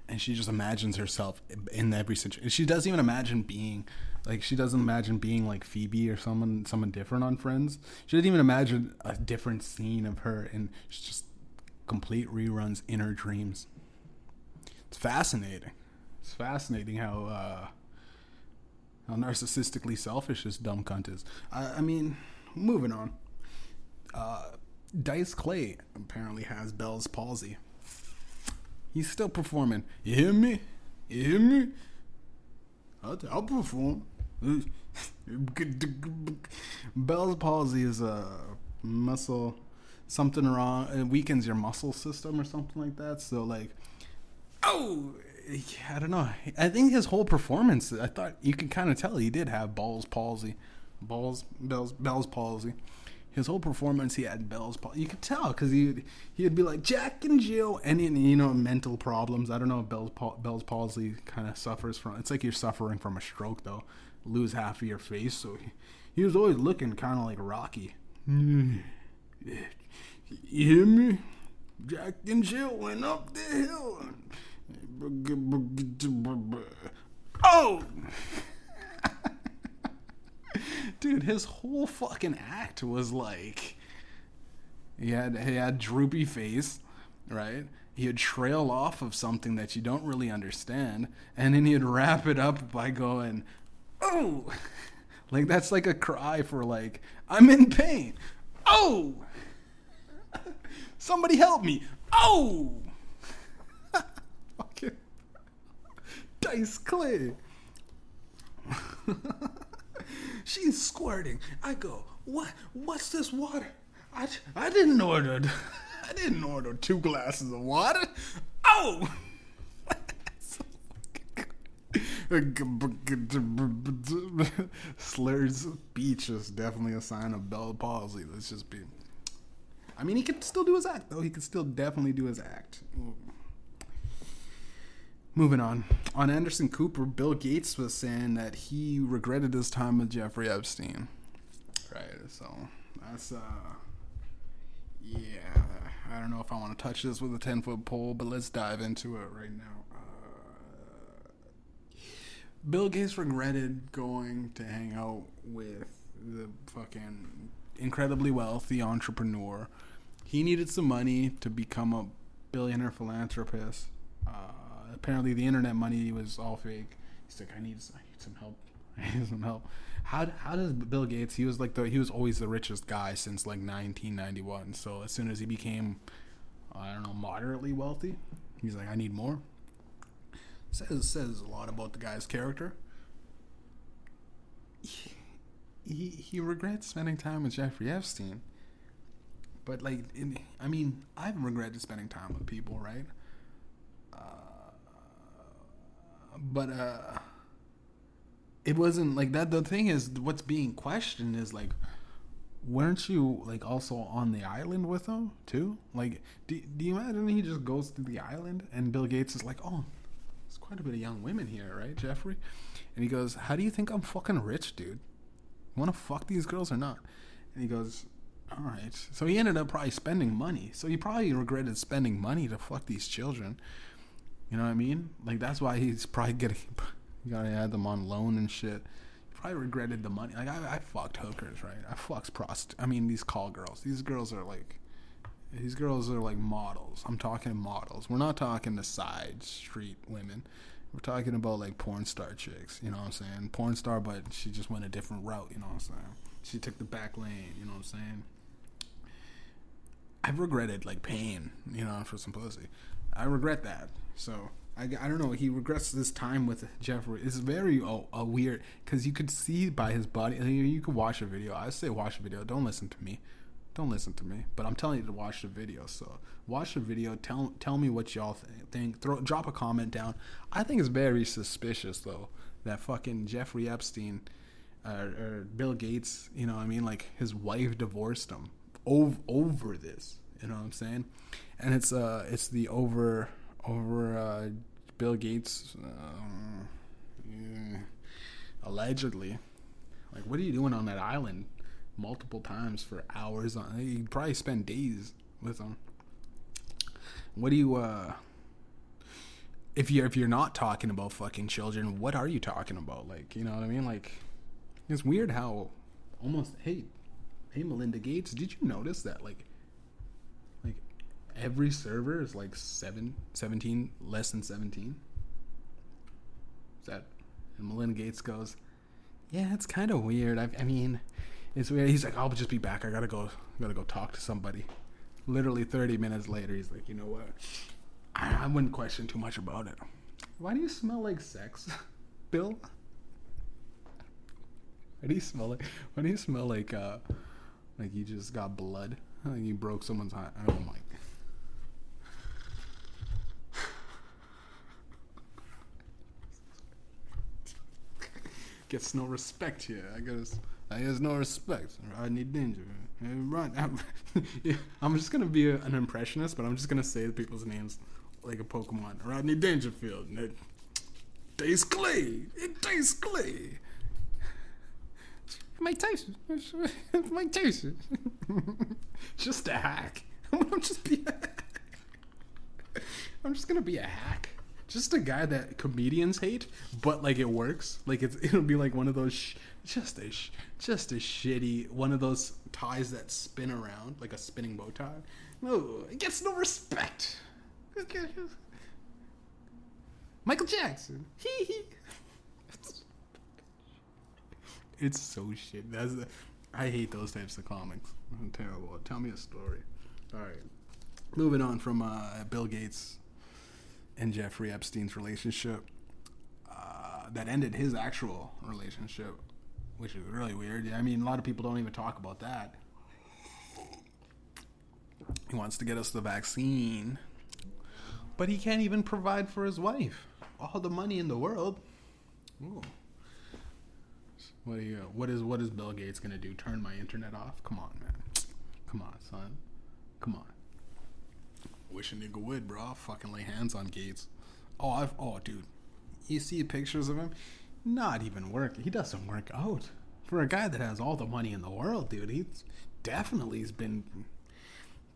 [SPEAKER 1] And she just imagines herself in every situation. She doesn't even imagine being like she doesn't imagine being like Phoebe or someone someone different on Friends. She doesn't even imagine a different scene of her, and she's just complete reruns in her dreams. It's fascinating. It's fascinating how uh, how narcissistically selfish this dumb cunt is. I, I mean, moving on. Uh, Dice Clay apparently has Bell's palsy. He's still performing. You hear me? You hear me? I'll, I'll perform. Bell's palsy is a muscle, something wrong. It weakens your muscle system or something like that. So, like, oh, I don't know. I think his whole performance, I thought you could kind of tell he did have balls palsy. Bell's, Bell's, Bell's palsy his whole performance, he had Bell's palsy. You could tell because he he'd be like Jack and Jill, and you know mental problems. I don't know if Bell's Bell's palsy kind of suffers from. It's like you're suffering from a stroke though. Lose half of your face, so he, he was always looking kind of like Rocky. You hear me? Jack and Jill went up the hill. Oh dude, his whole fucking act was like he had he had droopy face, right? He'd trail off of something that you don't really understand, and then he'd wrap it up by going, "Oh!" Like that's like a cry for like I'm in pain. Oh! Somebody help me. Oh! Fucking Dice Clay. She's squirting. I go, what? What's this water? I, I didn't order. I didn't order two glasses of water. Oh. Slurred speech is definitely a sign of Bell palsy. Let's just be. I mean, he can still do his act, though. He can still definitely do his act. Moving on. On Anderson Cooper, Bill Gates was saying that he regretted his time with Jeffrey Epstein. Right, so that's, uh, yeah. I don't know if I want to touch this with a 10 foot pole, but let's dive into it right now. Uh, Bill Gates regretted going to hang out with the fucking incredibly wealthy entrepreneur. He needed some money to become a billionaire philanthropist. Uh, apparently the internet money was all fake. He's like, I need, I need some help. I need some help. How how does Bill Gates? He was like the he was always the richest guy since like 1991. So as soon as he became, I don't know, moderately wealthy, he's like, I need more. Says says a lot about the guy's character. He, he, he regrets spending time with Jeffrey Epstein. But like, in, I mean, I've regretted spending time with people, right? But uh it wasn't like that the thing is what's being questioned is like weren't you like also on the island with him too like do, do you imagine he just goes to the island and bill gates is like oh there's quite a bit of young women here right jeffrey and he goes how do you think i'm fucking rich dude you want to fuck these girls or not and he goes All right. So he ended up probably spending money. So he probably regretted spending money to fuck these children. You know what I mean? Like that's why he's probably getting. You gotta add them on loan and shit. Probably regretted the money. Like I, I fucked hookers, right? I fucked prost. I mean these call girls. These girls are like. These girls are like models. I'm talking models. We're not talking the side street women. We're talking about like porn star chicks. You know what I'm saying? Porn star, but she just went a different route. You know what I'm saying? She took the back lane. You know what I'm saying? I've regretted like paying, you know, for some pussy. I regret that. So I, I don't know. He regrets this time with Jeffrey. It's very oh, uh, weird because you could see by his body. You could watch a video. I say watch a video. Don't listen to me. Don't listen to me. But I'm telling you to watch the video. So watch the video. Tell tell me what y'all think. Throw drop a comment down. I think it's very suspicious though that fucking Jeffrey Epstein uh, or Bill Gates. You know, what I mean, like his wife divorced him over over this. You know what I'm saying? And it's uh it's the over over uh, Bill Gates uh, allegedly. Like, what are you doing on that island multiple times for hours? On you probably spend days with them. What do you uh? If you're if you're not talking about fucking children, what are you talking about? Like, you know what I mean? Like, it's weird how almost hey hey Melinda Gates, did you notice that like every server is like 7 17 less than 17? Is that and Melinda Gates goes, "Yeah, it's kind of weird. I, I mean, it's weird." He's like, "I'll just be back. I got to go I got to go talk to somebody." Literally 30 minutes later, he's like, "You know what? I, I wouldn't question too much about it." Why do you smell like sex, Bill? Why do you smell like? Why do you smell like? uh like you just got blood. Like you broke someone's heart. Oh my. Gets no respect here. I guess. I guess no respect. I Rodney Danger. Rod, I'm, I'm just gonna be a, an impressionist, but I'm just gonna say the people's names like a Pokemon. Rodney Dangerfield. It tastes clay. It tastes clay. Mike Tyson. Mike Tyson. just a hack. I'm just be. A, I'm just gonna be a hack. Just a guy that comedians hate, but like it works. Like it's it'll be like one of those sh- just a sh- just a shitty one of those ties that spin around like a spinning bow tie. No, it gets no respect. Michael Jackson. Hee hee. It's so shit. That's the, I hate those types of comics. I'm terrible. Tell me a story. All right. Moving on from uh, Bill Gates and Jeffrey Epstein's relationship uh, that ended his actual relationship, which is really weird. I mean, a lot of people don't even talk about that. He wants to get us the vaccine, but he can't even provide for his wife. All the money in the world. Ooh. What you? What is what is Bill Gates gonna do? Turn my internet off? Come on, man. Come on, son. Come on. Wish a nigga would, bro. I'll fucking lay hands on Gates. Oh, I've oh, dude. You see pictures of him? Not even work. He doesn't work out. For a guy that has all the money in the world, dude, he's definitely has been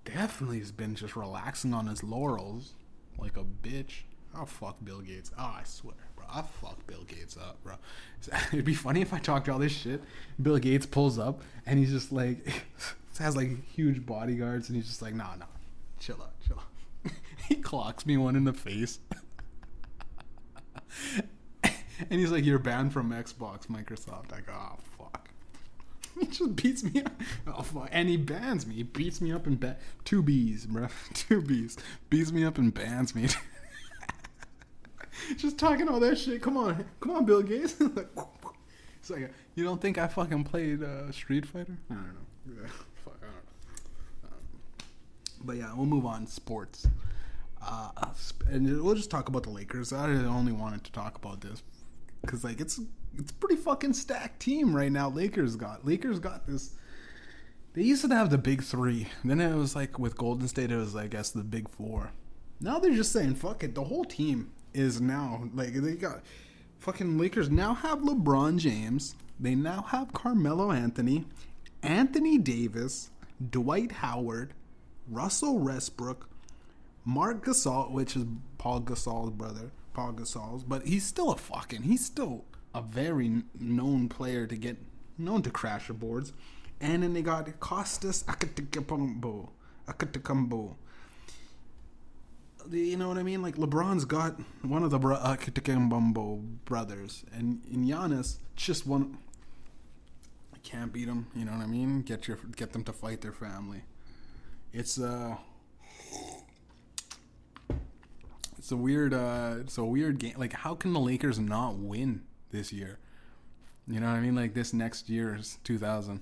[SPEAKER 1] definitely has been just relaxing on his laurels like a bitch. Oh fuck Bill Gates. Oh, I swear. Bro. I fuck Bill Gates up, bro. It'd be funny if I talked all this shit. Bill Gates pulls up and he's just like has like huge bodyguards and he's just like, nah, nah, chill out, chill out. he clocks me one in the face. and he's like, you're banned from Xbox, Microsoft. I go, oh fuck. He just beats me up. Oh fuck. And he bans me. He beats me up and ba- two B's, bro. Two B's. Beats me up and bans me. just talking all that shit. Come on, come on, Bill Gates. it's like you don't think I fucking played uh, Street Fighter? I don't know. Fuck, I don't know. Um, but yeah, we'll move on. Sports, uh, and we'll just talk about the Lakers. I only wanted to talk about this because like it's it's pretty fucking stacked team right now. Lakers got Lakers got this. They used to have the big three. Then it was like with Golden State, it was I guess the big four. Now they're just saying fuck it. The whole team is now like they got fucking Lakers now have LeBron James. They now have Carmelo Anthony, Anthony Davis, Dwight Howard, Russell Westbrook, Marc Gasol, which is Paul Gasol's brother, Paul Gasol's, but he's still a fucking, he's still a very known player to get known to crash the boards. And then they got Kostas Akatikakambo. Akatikakambo. You know what I mean? Like LeBron's got one of the bro- brothers, and in Giannis just one. Can't beat them. You know what I mean? Get your get them to fight their family. It's uh it's a weird uh it's a weird game. Like how can the lakers not win this year? You know what i mean? Like this next year is 2000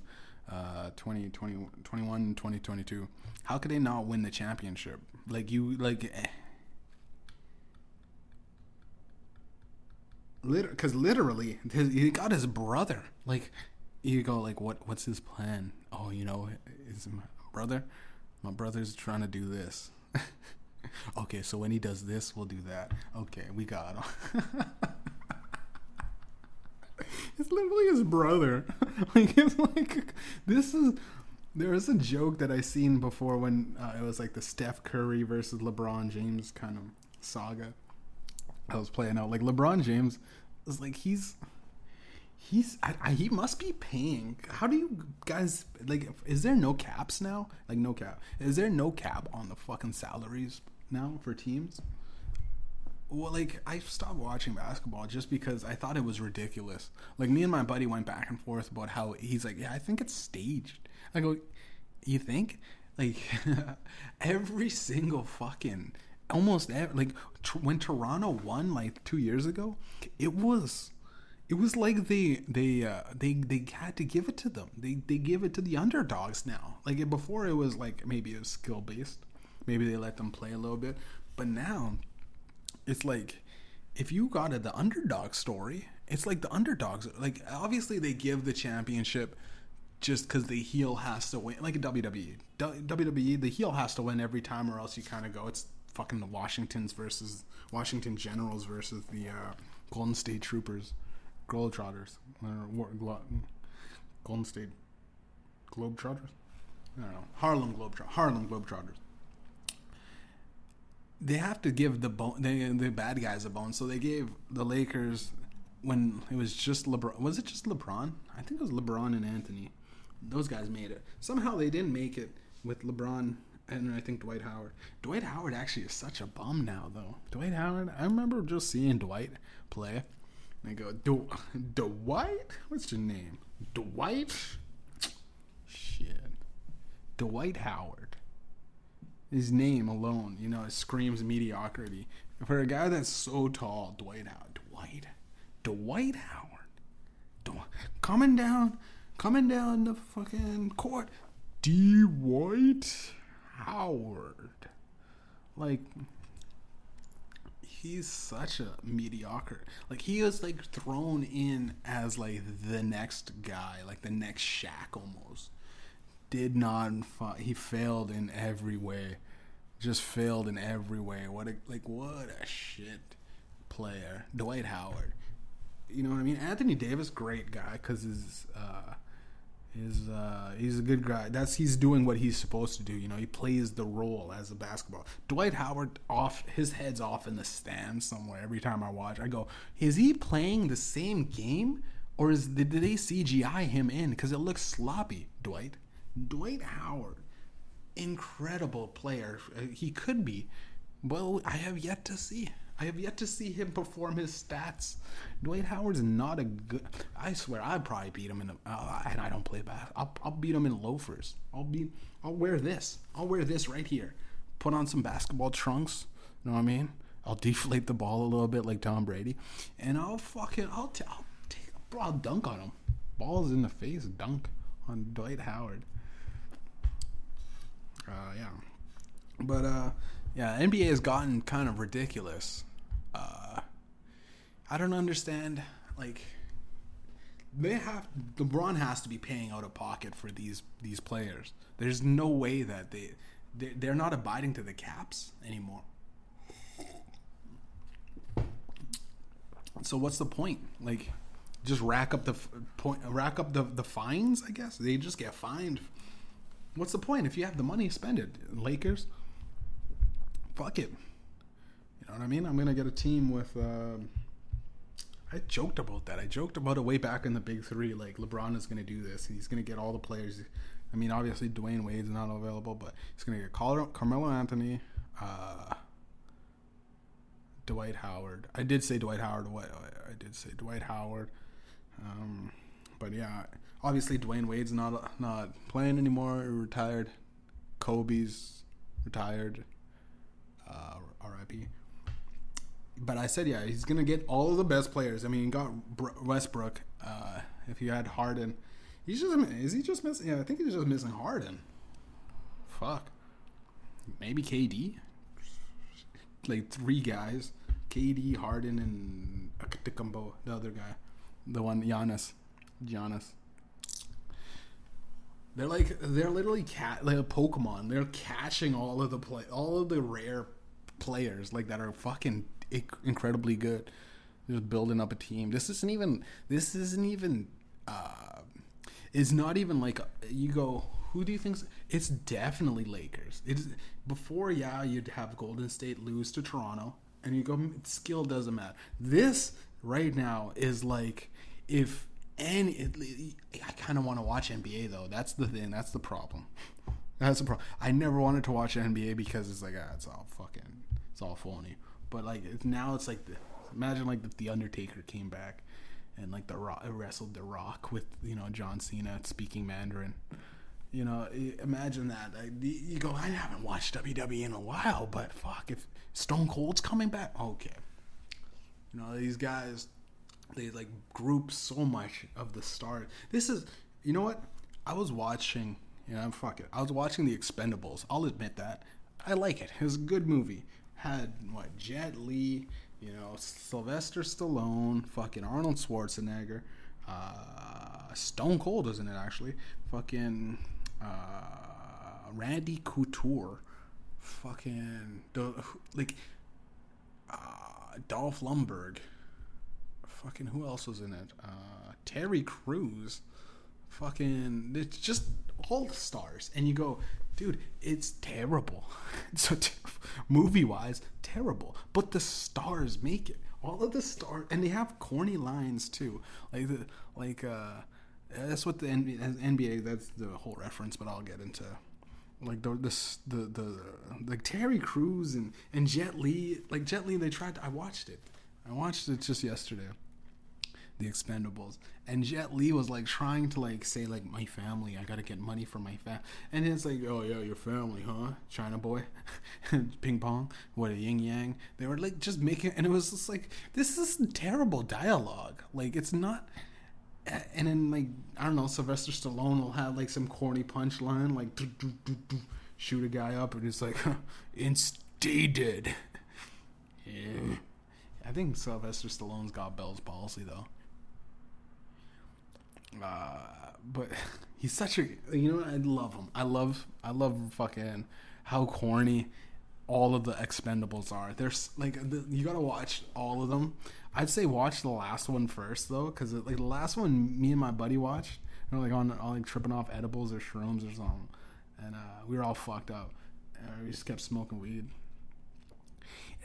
[SPEAKER 1] uh 20, 20 21 2022 how could they not win the championship? Like you like eh. because literally he got his brother. Like you go like what what's his plan? Oh you know is my brother my brother's trying to do this okay, so when he does this, we'll do that. Okay, we got him. it's literally his brother. like it's like this is. There was a joke that I seen before when uh, it was like the Steph Curry versus LeBron James kind of saga. I was playing out like LeBron James was like he's he's I, I, he must be paying. How do you guys like is there no caps now? Like no cap. Is there no cap on the fucking salaries now for teams? Well like i stopped watching basketball just because i thought it was ridiculous. Like me and my buddy went back and forth about how he's like yeah i think it's staged. I go you think? Like every single fucking almost every, like t- when toronto won like two years ago it was it was like they they uh, they they had to give it to them. They they give it to the underdogs now. Like before, it was like maybe it was skill based. Maybe they let them play a little bit, but now it's like if you got a, the underdog story, it's like the underdogs. Like obviously they give the championship just because the heel has to win. Like a WWE, WWE, the heel has to win every time, or else you kind of go. It's fucking the Washingtons versus Washington Generals versus the uh, Golden State Troopers. Globetrotters or Golden State Globetrotters. I don't know Harlem Globetrotters. Harlem Globetrotters. They have to give the bone, the bad guys a bone. So they gave the Lakers when it was just LeBron. Was it just LeBron? I think it was LeBron and Anthony. Those guys made it. Somehow they didn't make it with LeBron and I think Dwight Howard. Dwight Howard actually is such a bum now, though. Dwight Howard, I remember just seeing Dwight play I go, du- Dwight? What's your name? Dwight? Shit. Dwight Howard. His name alone, you know, screams mediocrity. For a guy that's so tall, Dwight Howard. Dwight? Dwight Howard. Coming down, coming down the fucking court. Dwight Howard. Like, he's such a mediocre. Like he was like thrown in as like the next guy, like the next Shaq almost. Did not he failed in every way. Just failed in every way. What a like what a shit player. Dwight Howard. You know what I mean? Anthony Davis, great guy cuz his uh is uh, he's a good guy. That's he's doing what he's supposed to do. You know, he plays the role as a basketball. Dwight Howard off his head's off in the stands somewhere. Every time I watch, I go, is he playing the same game, or is did they CGI him in? Because it looks sloppy. Dwight, Dwight Howard, incredible player. Uh, he could be. Well, I have yet to see. I have yet to see him perform his stats. Dwight Howard's not a good. I swear, I'd probably beat him in. A, uh, and I don't play bad. I'll, I'll beat him in loafers. I'll be. I'll wear this. I'll wear this right here. Put on some basketball trunks. You know what I mean? I'll deflate the ball a little bit like Tom Brady, and I'll fucking. I'll. T- I'll take. Bro, I'll dunk on him. Balls in the face, dunk on Dwight Howard. Uh, yeah, but uh, yeah, NBA has gotten kind of ridiculous uh, I don't understand. Like, they have LeBron has to be paying out of pocket for these these players. There's no way that they they're not abiding to the caps anymore. So what's the point? Like, just rack up the point, rack up the the fines. I guess they just get fined. What's the point? If you have the money, spend it. Lakers, fuck it. Know what I mean? I'm gonna get a team with. Uh, I joked about that. I joked about it way back in the Big Three. Like LeBron is gonna do this. He's gonna get all the players. I mean, obviously Dwyane Wade's not available, but he's gonna get Carmelo Anthony, uh, Dwight Howard. I did say Dwight Howard. I did say Dwight Howard. Um, but yeah, obviously Dwyane Wade's not not playing anymore. Retired. Kobe's retired. Uh, R.I.P. But I said, yeah, he's gonna get all of the best players. I mean, he got Westbrook. Uh, if you had Harden, he's just is he just missing? Yeah, I think he's just missing Harden. Fuck. Maybe KD. Like three guys: KD, Harden, and Antetokounmpo, the other guy, the one Giannis. Giannis. They're like they're literally cat like a Pokemon. They're catching all of the play, all of the rare players like that are fucking incredibly good. Just building up a team. This isn't even. This isn't even. Uh, it's not even like you go. Who do you think? It's definitely Lakers. It's before. Yeah, you'd have Golden State lose to Toronto, and you go. Skill doesn't matter. This right now is like if and it, I kind of want to watch NBA though. That's the thing. That's the problem. That's the problem. I never wanted to watch NBA because it's like ah, it's all fucking, it's all phony. But like now, it's like the, imagine like the, the Undertaker came back and like the Rock wrestled the Rock with you know John Cena speaking Mandarin. You know, imagine that. You go, I haven't watched WWE in a while, but fuck, if Stone Cold's coming back, okay. You know, these guys they like group so much of the stars. This is, you know what? I was watching. Yeah, I'm fuck it. I was watching The Expendables. I'll admit that. I like it. It was a good movie. Had what Jet Li, you know, Sylvester Stallone, fucking Arnold Schwarzenegger, uh, Stone Cold, isn't it actually? Fucking uh, Randy Couture, fucking like uh, Dolph Lundgren fucking who else was in it? Uh, Terry Crews. Fucking it's just all the stars, and you go, dude, it's terrible. It's so movie wise, terrible. But the stars make it. All of the stars, and they have corny lines too. Like the like uh, that's what the NBA. That's the whole reference, but I'll get into like the this the the like Terry Crews and and Jet Li. Like Jet Li, they tried. To, I watched it. I watched it just yesterday the Expendables, and Jet Li was like trying to like say like my family, I gotta get money for my fam, and it's like oh yeah your family, huh? China boy, ping pong, what a yin yang. They were like just making, and it was just like this is terrible dialogue. Like it's not. And then like I don't know, Sylvester Stallone will have like some corny punchline like shoot a guy up, and it's like instated. Yeah. I think Sylvester Stallone's got Bell's palsy though. Uh, but he's such a you know I love him. I love I love fucking how corny all of the Expendables are. There's like the, you gotta watch all of them. I'd say watch the last one first though, because like the last one me and my buddy watched, we are like on like tripping off edibles or shrooms or something, and uh, we were all fucked up. And we just kept smoking weed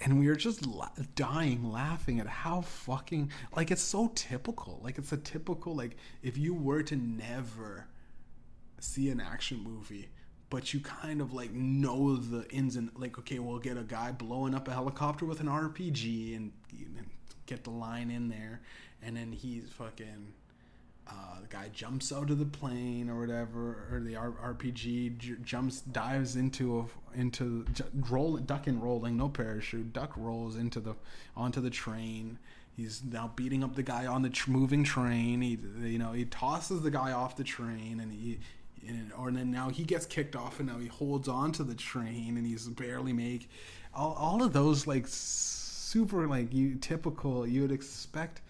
[SPEAKER 1] and we were just la- dying laughing at how fucking like it's so typical. Like it's a typical like if you were to never see an action movie but you kind of like know the ins and like okay we'll get a guy blowing up a helicopter with an rpg and, and get the line in there and then he's fucking uh, the guy jumps out of the plane or whatever, or the R- RPG j- jumps, dives into a into j- roll, duck and rolling, no parachute, duck rolls into the onto the train. He's now beating up the guy on the tr- moving train. He, you know, he tosses the guy off the train, and he, and, or then now he gets kicked off, and now he holds on to the train, and he's barely make all, all of those like super like you typical you would expect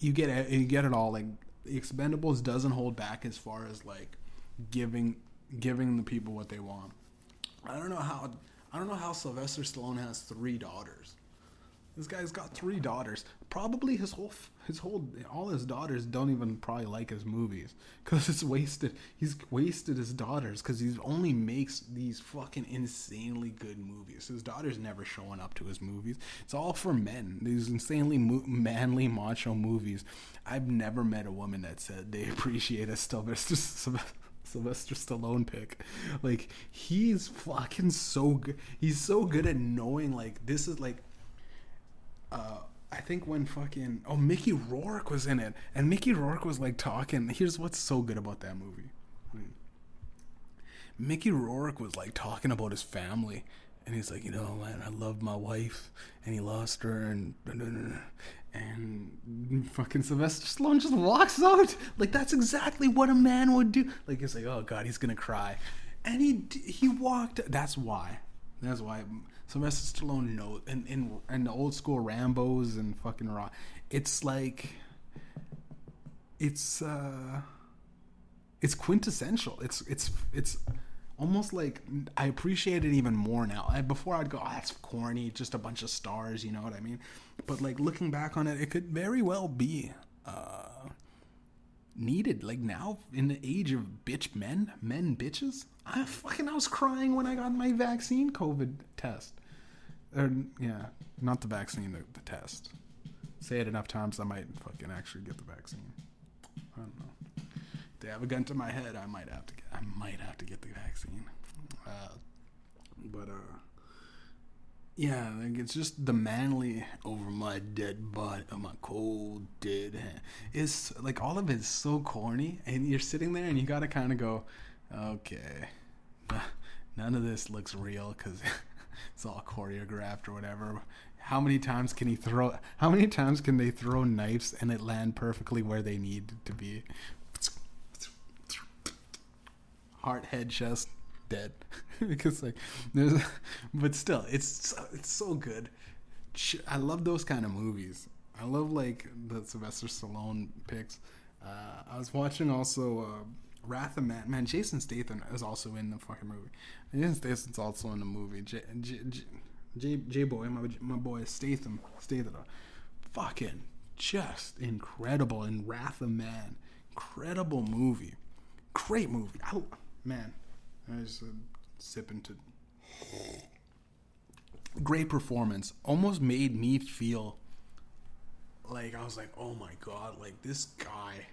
[SPEAKER 1] you get it, you get it all. Like Expendables doesn't hold back as far as like giving giving the people what they want. I don't know how I don't know how Sylvester Stallone has three daughters. This guy's got three daughters. Probably his whole, his whole, all his daughters don't even probably like his movies because it's wasted. He's wasted his daughters because he only makes these fucking insanely good movies. His daughters never showing up to his movies. It's all for men. These insanely mo- manly macho movies. I've never met a woman that said they appreciate a Sylvester. Sylvester Stallone pick. Like he's fucking so good. He's so good at knowing like this is like uh I think when fucking oh Mickey Rourke was in it and Mickey Rourke was like talking. Here's what's so good about that movie. Mickey Rourke was like talking about his family and he's like, you know, man, I love my wife and he lost her and and fucking Sylvester Stallone just walks out. Like that's exactly what a man would do. Like he's like, oh god, he's gonna cry, and he he walked. That's why. That's why Sylvester Stallone knows. And in in the old school Rambo's and fucking Raw, it's like it's uh it's quintessential. It's it's it's almost like I appreciate it even more now. I, before I'd go, oh, that's corny, just a bunch of stars, you know what I mean? But like looking back on it, it could very well be uh, needed. Like now, in the age of bitch men, men bitches, I fucking I was crying when I got my vaccine COVID test. Or yeah, not the vaccine, the, the test. Say it enough times, I might fucking actually get the vaccine. I don't know they have a gun to my head, I might have to get, I might have to get the vaccine. Uh, but uh, yeah, like it's just the manly over my dead body, oh, my cold dead hand. It's like all of it's so corny, and you're sitting there and you gotta kind of go, okay, none of this looks real because it's all choreographed or whatever. How many times can he throw? How many times can they throw knives and it land perfectly where they need to be? heart, head, chest, dead. because like, there's, but still, it's it's so good. I love those kind of movies. I love like the Sylvester Stallone picks. Uh, I was watching also uh, Wrath of Man. Man, Jason Statham is also in the fucking movie. Jason Statham's also in the movie. J J J, J boy, my my boy Statham, Statham, fucking just incredible in Wrath of Man. Incredible movie, great movie. I, man, I just uh, sip into great performance. Almost made me feel like I was like, oh my god, like this guy,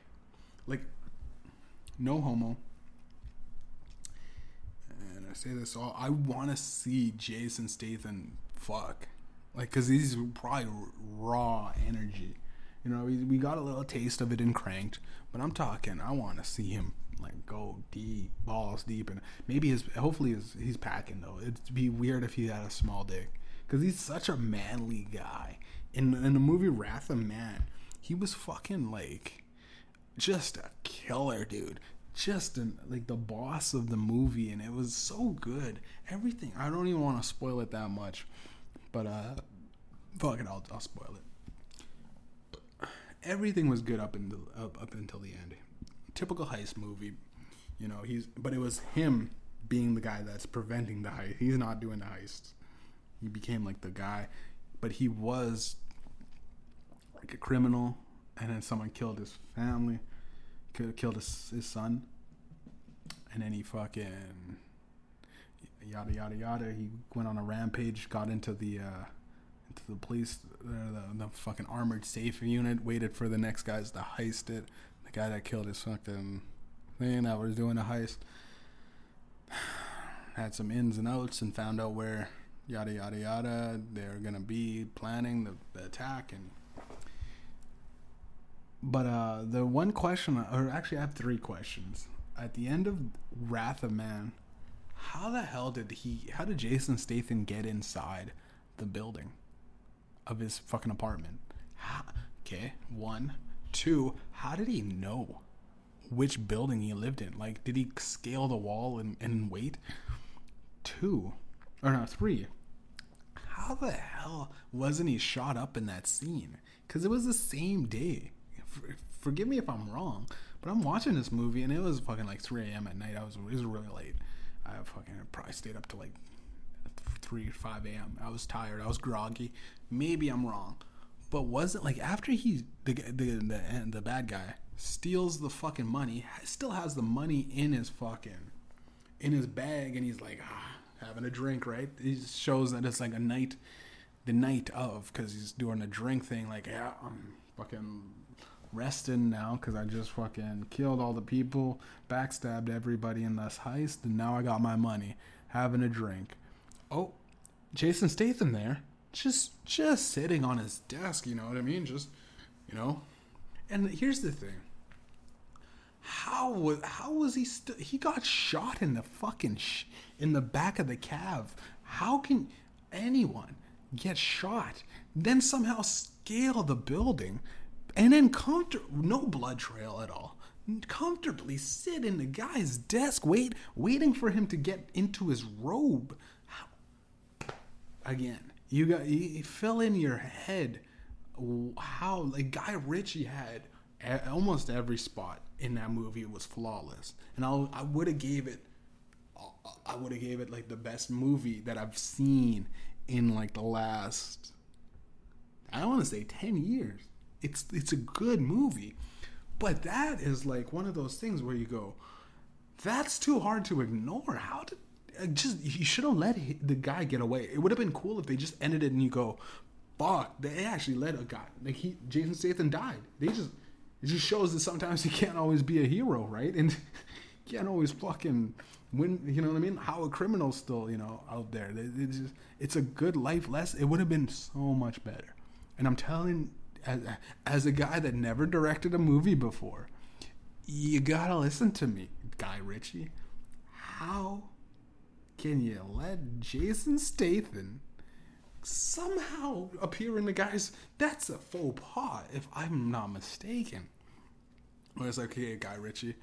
[SPEAKER 1] like no homo. And I say this all, I want to see Jason Statham fuck, like, cause he's probably raw energy. You know, we, we got a little taste of it in Cranked, but I'm talking, I want to see him like go deep, balls deep, and maybe his hopefully his, he's packing though. It'd be weird if he had a small dick because he's such a manly guy. In in the movie Wrath of Man, he was fucking like just a killer, dude. Just an, like the boss of the movie, and it was so good. Everything. I don't even want to spoil it that much, but uh, fuck it, I'll I'll spoil it. Everything was good up until up, up until the end typical heist movie. You know, he's but it was him being the guy that's preventing the heist. He's not doing the heists. He became like the guy, but he was like a criminal, and then someone killed his family, killed his, his son, and then he fucking yada yada yada. He went on a rampage, got into the uh, into the police, uh, the, the fucking armored safe unit, waited for the next guys to heist it, the guy that killed his fucking thing that was doing a heist had some ins and outs and found out where yada yada yada they're gonna be planning the, the attack and but uh the one question or actually I have three questions at the end of Wrath of Man how the hell did he how did Jason Statham get inside the building of his fucking apartment how, okay one Two, how did he know which building he lived in? Like, did he scale the wall and, and wait? Two, or no, three, how the hell wasn't he shot up in that scene? Because it was the same day. For, forgive me if I'm wrong, but I'm watching this movie and it was fucking like 3 a.m. at night. I was it was really late. I fucking probably stayed up to like 3 5 a.m. I was tired. I was groggy. Maybe I'm wrong. But was it like after he the the the, the bad guy steals the fucking money, still has the money in his fucking in his bag, and he's like ah, having a drink, right? He shows that it's like a night, the night of, because he's doing a drink thing. Like yeah, I'm fucking resting now because I just fucking killed all the people, backstabbed everybody in this heist, and now I got my money. Having a drink. Oh, Jason Statham there, just just sitting on his desk. You know what I mean? Just you know. And here's the thing. How was how was he? St- he got shot in the fucking sh- in the back of the cab. How can anyone get shot, then somehow scale the building? And then comfort no blood trail at all. Comfortably sit in the guy's desk wait waiting for him to get into his robe. Again you got you fill in your head how like guy ritchie had almost every spot in that movie was flawless. And i i would have gave it i would have gave it like the best movie that i've seen in like the last i want to say 10 years it's it's a good movie. But that is like one of those things where you go, that's too hard to ignore. How did uh, just you should have let the guy get away. It would have been cool if they just ended it and you go, fuck, they actually let a guy like he Jason Statham died. They just it just shows that sometimes you can't always be a hero, right? And can't always fucking win. You know what I mean? How a criminal's still you know out there. It's just it's a good life lesson. It would have been so much better. And I'm telling as, as a guy that never directed a movie before, you gotta listen to me, Guy Ritchie. How can you let Jason Statham somehow appear in the guys? That's a faux pas, if I'm not mistaken. Well, it's like, okay, Guy Ritchie.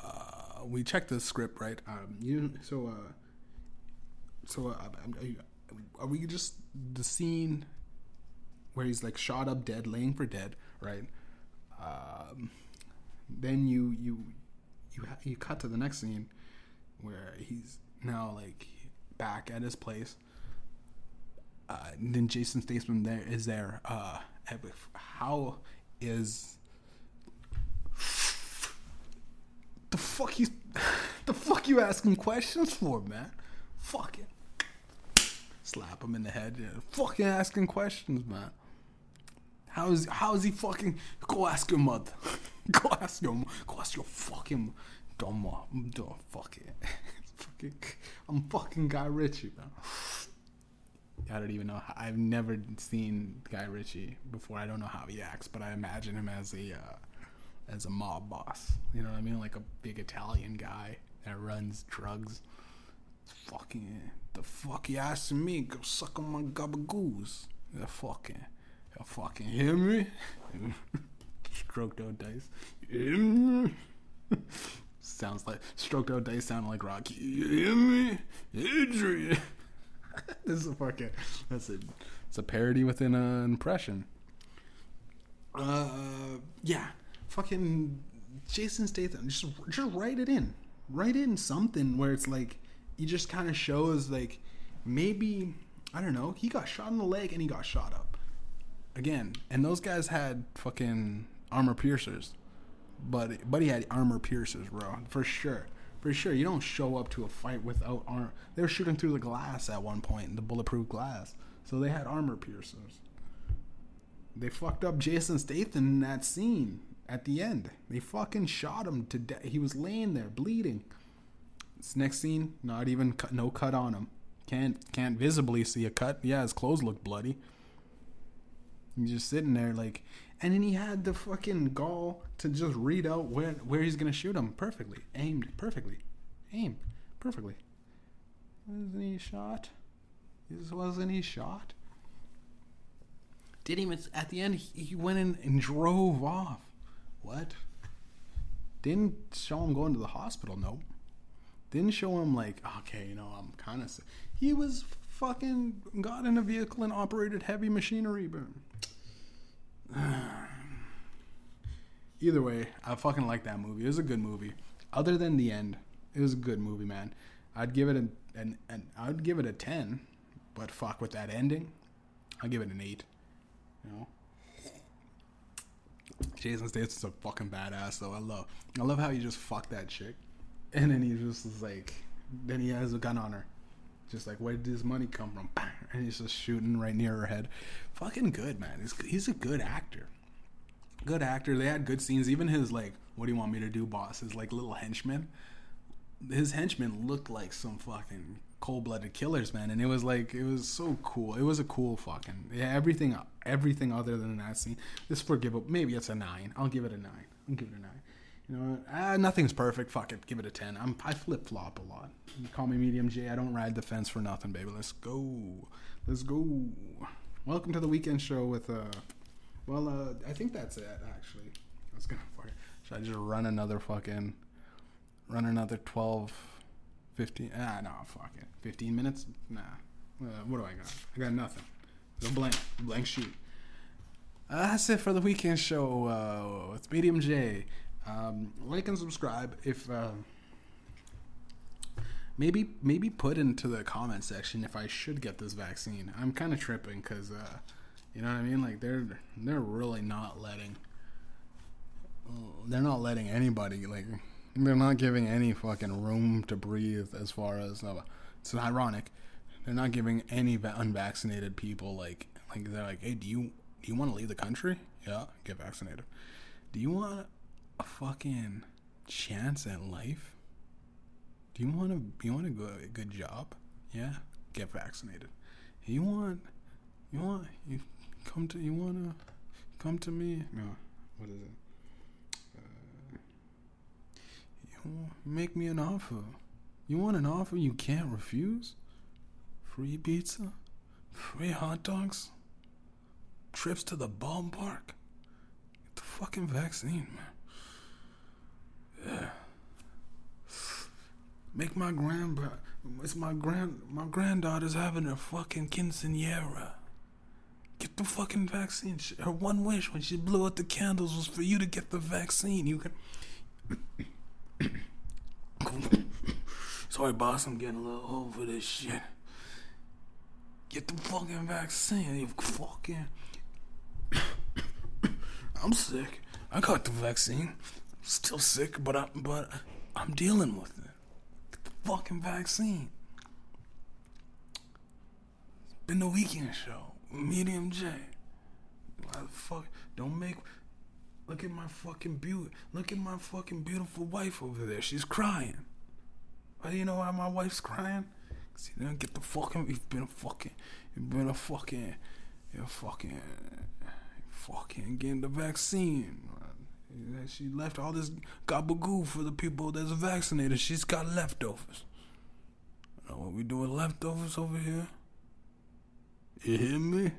[SPEAKER 1] Uh, we checked the script, right? Um, you so uh, so uh, are we just the scene where he's like shot up dead, laying for dead, right? Um, then you you you you cut to the next scene where he's now like back at his place. Uh, and then Jason Statham there is there. Uh, how is the fuck you the fuck you asking questions for, man? Fuck it. Slap him in the head. Yeah. Fucking asking questions, man. How is how is he fucking? Go ask your mother. go ask your go ask your fucking dumb mom. Don't Fuck it. fucking, I'm fucking Guy Ritchie, man. I don't even know. I've never seen Guy Ritchie before. I don't know how he acts, but I imagine him as a uh, as a mob boss. You know what I mean? Like a big Italian guy that runs drugs. Fucking the fuck you asking me? Go suck on my gabagoos. The fucking you fucking hear me? stroked out dice. Sounds like stroked out dice sound like Rocky. You hear me? Adrian. this is a fucking that's a it's a parody within an impression. Uh yeah. Fucking Jason Statham. Just just write it in. Write in something where it's like he just kind of shows like maybe I don't know, he got shot in the leg and he got shot up again, and those guys had fucking armor piercers, but he had armor piercers, bro, for sure, for sure. You don't show up to a fight without armor. They were shooting through the glass at one point, the bulletproof glass, so they had armor piercers. They fucked up Jason Statham in that scene at the end. They fucking shot him to death. He was laying there bleeding. This next scene, not even cut, no cut on him. Can't can't visibly see a cut. Yeah, his clothes look bloody. He's just sitting there like, and then he had the fucking gall to just read out where where he's gonna shoot him perfectly, aimed perfectly, aimed perfectly. Wasn't he shot? This wasn't he shot? Didn't even at the end he, he went in and drove off. What? Didn't show him going to the hospital. Nope. Didn't show him like okay, you know I'm kind of. He was fucking got in a vehicle and operated heavy machinery. But either way, I fucking like that movie. It was a good movie. Other than the end, it was a good movie, man. I'd give it a an, an I'd give it a ten. But fuck with that ending, I'll give it an eight. You know. Jason Statham's a fucking badass though. I love I love how he just fucked that chick. And then he just is like then he has a gun on her. Just like where did this money come from? And he's just shooting right near her head. Fucking good, man. He's he's a good actor. Good actor. They had good scenes. Even his like, what do you want me to do, boss? His like little henchman. His henchmen looked like some fucking cold-blooded killers, man. And it was like it was so cool. It was a cool fucking yeah. Everything, everything other than that scene. This forgivable. Maybe it's a nine. I'll give it a nine. I'll give it a nine. You know what? Ah, nothing's perfect. Fuck it. Give it a 10. I'm, I flip flop a lot. You call me Mediumjay. I don't ride the fence for nothing, baby. Let's go. Let's go. Welcome to the weekend show with, uh, well, uh, I think that's it, actually. I was gonna fuck it. Should I just run another fucking, run another 12, 15? Ah, no, fuck it. 15 minutes? Nah. Uh, what do I got? I got nothing. No blank. Blank sheet. Uh, that's it for the weekend show uh, with Mediumjay. Um, like and subscribe if uh, maybe maybe put into the comment section if I should get this vaccine. I'm kind of tripping because uh, you know what I mean. Like they're they're really not letting they're not letting anybody like they're not giving any fucking room to breathe as far as uh, it's ironic. They're not giving any unvaccinated people like like they're like, hey, do you do you want to leave the country? Yeah, get vaccinated. Do you want a fucking chance at life? Do you want to you want a good, a good job? Yeah, get vaccinated. You want you want you come to you want to come to me? No, what is it? Uh, you make me an offer. You want an offer you can't refuse? Free pizza, free hot dogs, trips to the ballpark. Get the fucking vaccine, man. Make my grand it's my grand my granddaughter's having her fucking quinceanera. Get the fucking vaccine. Her one wish when she blew out the candles was for you to get the vaccine. You can. Sorry, boss. I'm getting a little over this shit. Get the fucking vaccine. You fucking. I'm sick. I got the vaccine. Still sick, but I but I'm dealing with it. The fucking vaccine. It's been the weekend show. Mediumjay. Why the fuck? Don't make. Look at my fucking beauty. Look at my fucking beautiful wife over there. She's crying. Why do you know why my wife's crying? Cause you didn't get the fucking. You've been a fucking. You've been a fucking. You're fucking. Fucking getting the vaccine. She left all this gabagoo for the people that's vaccinated. She's got leftovers. You know what we do with leftovers over here? You hear me?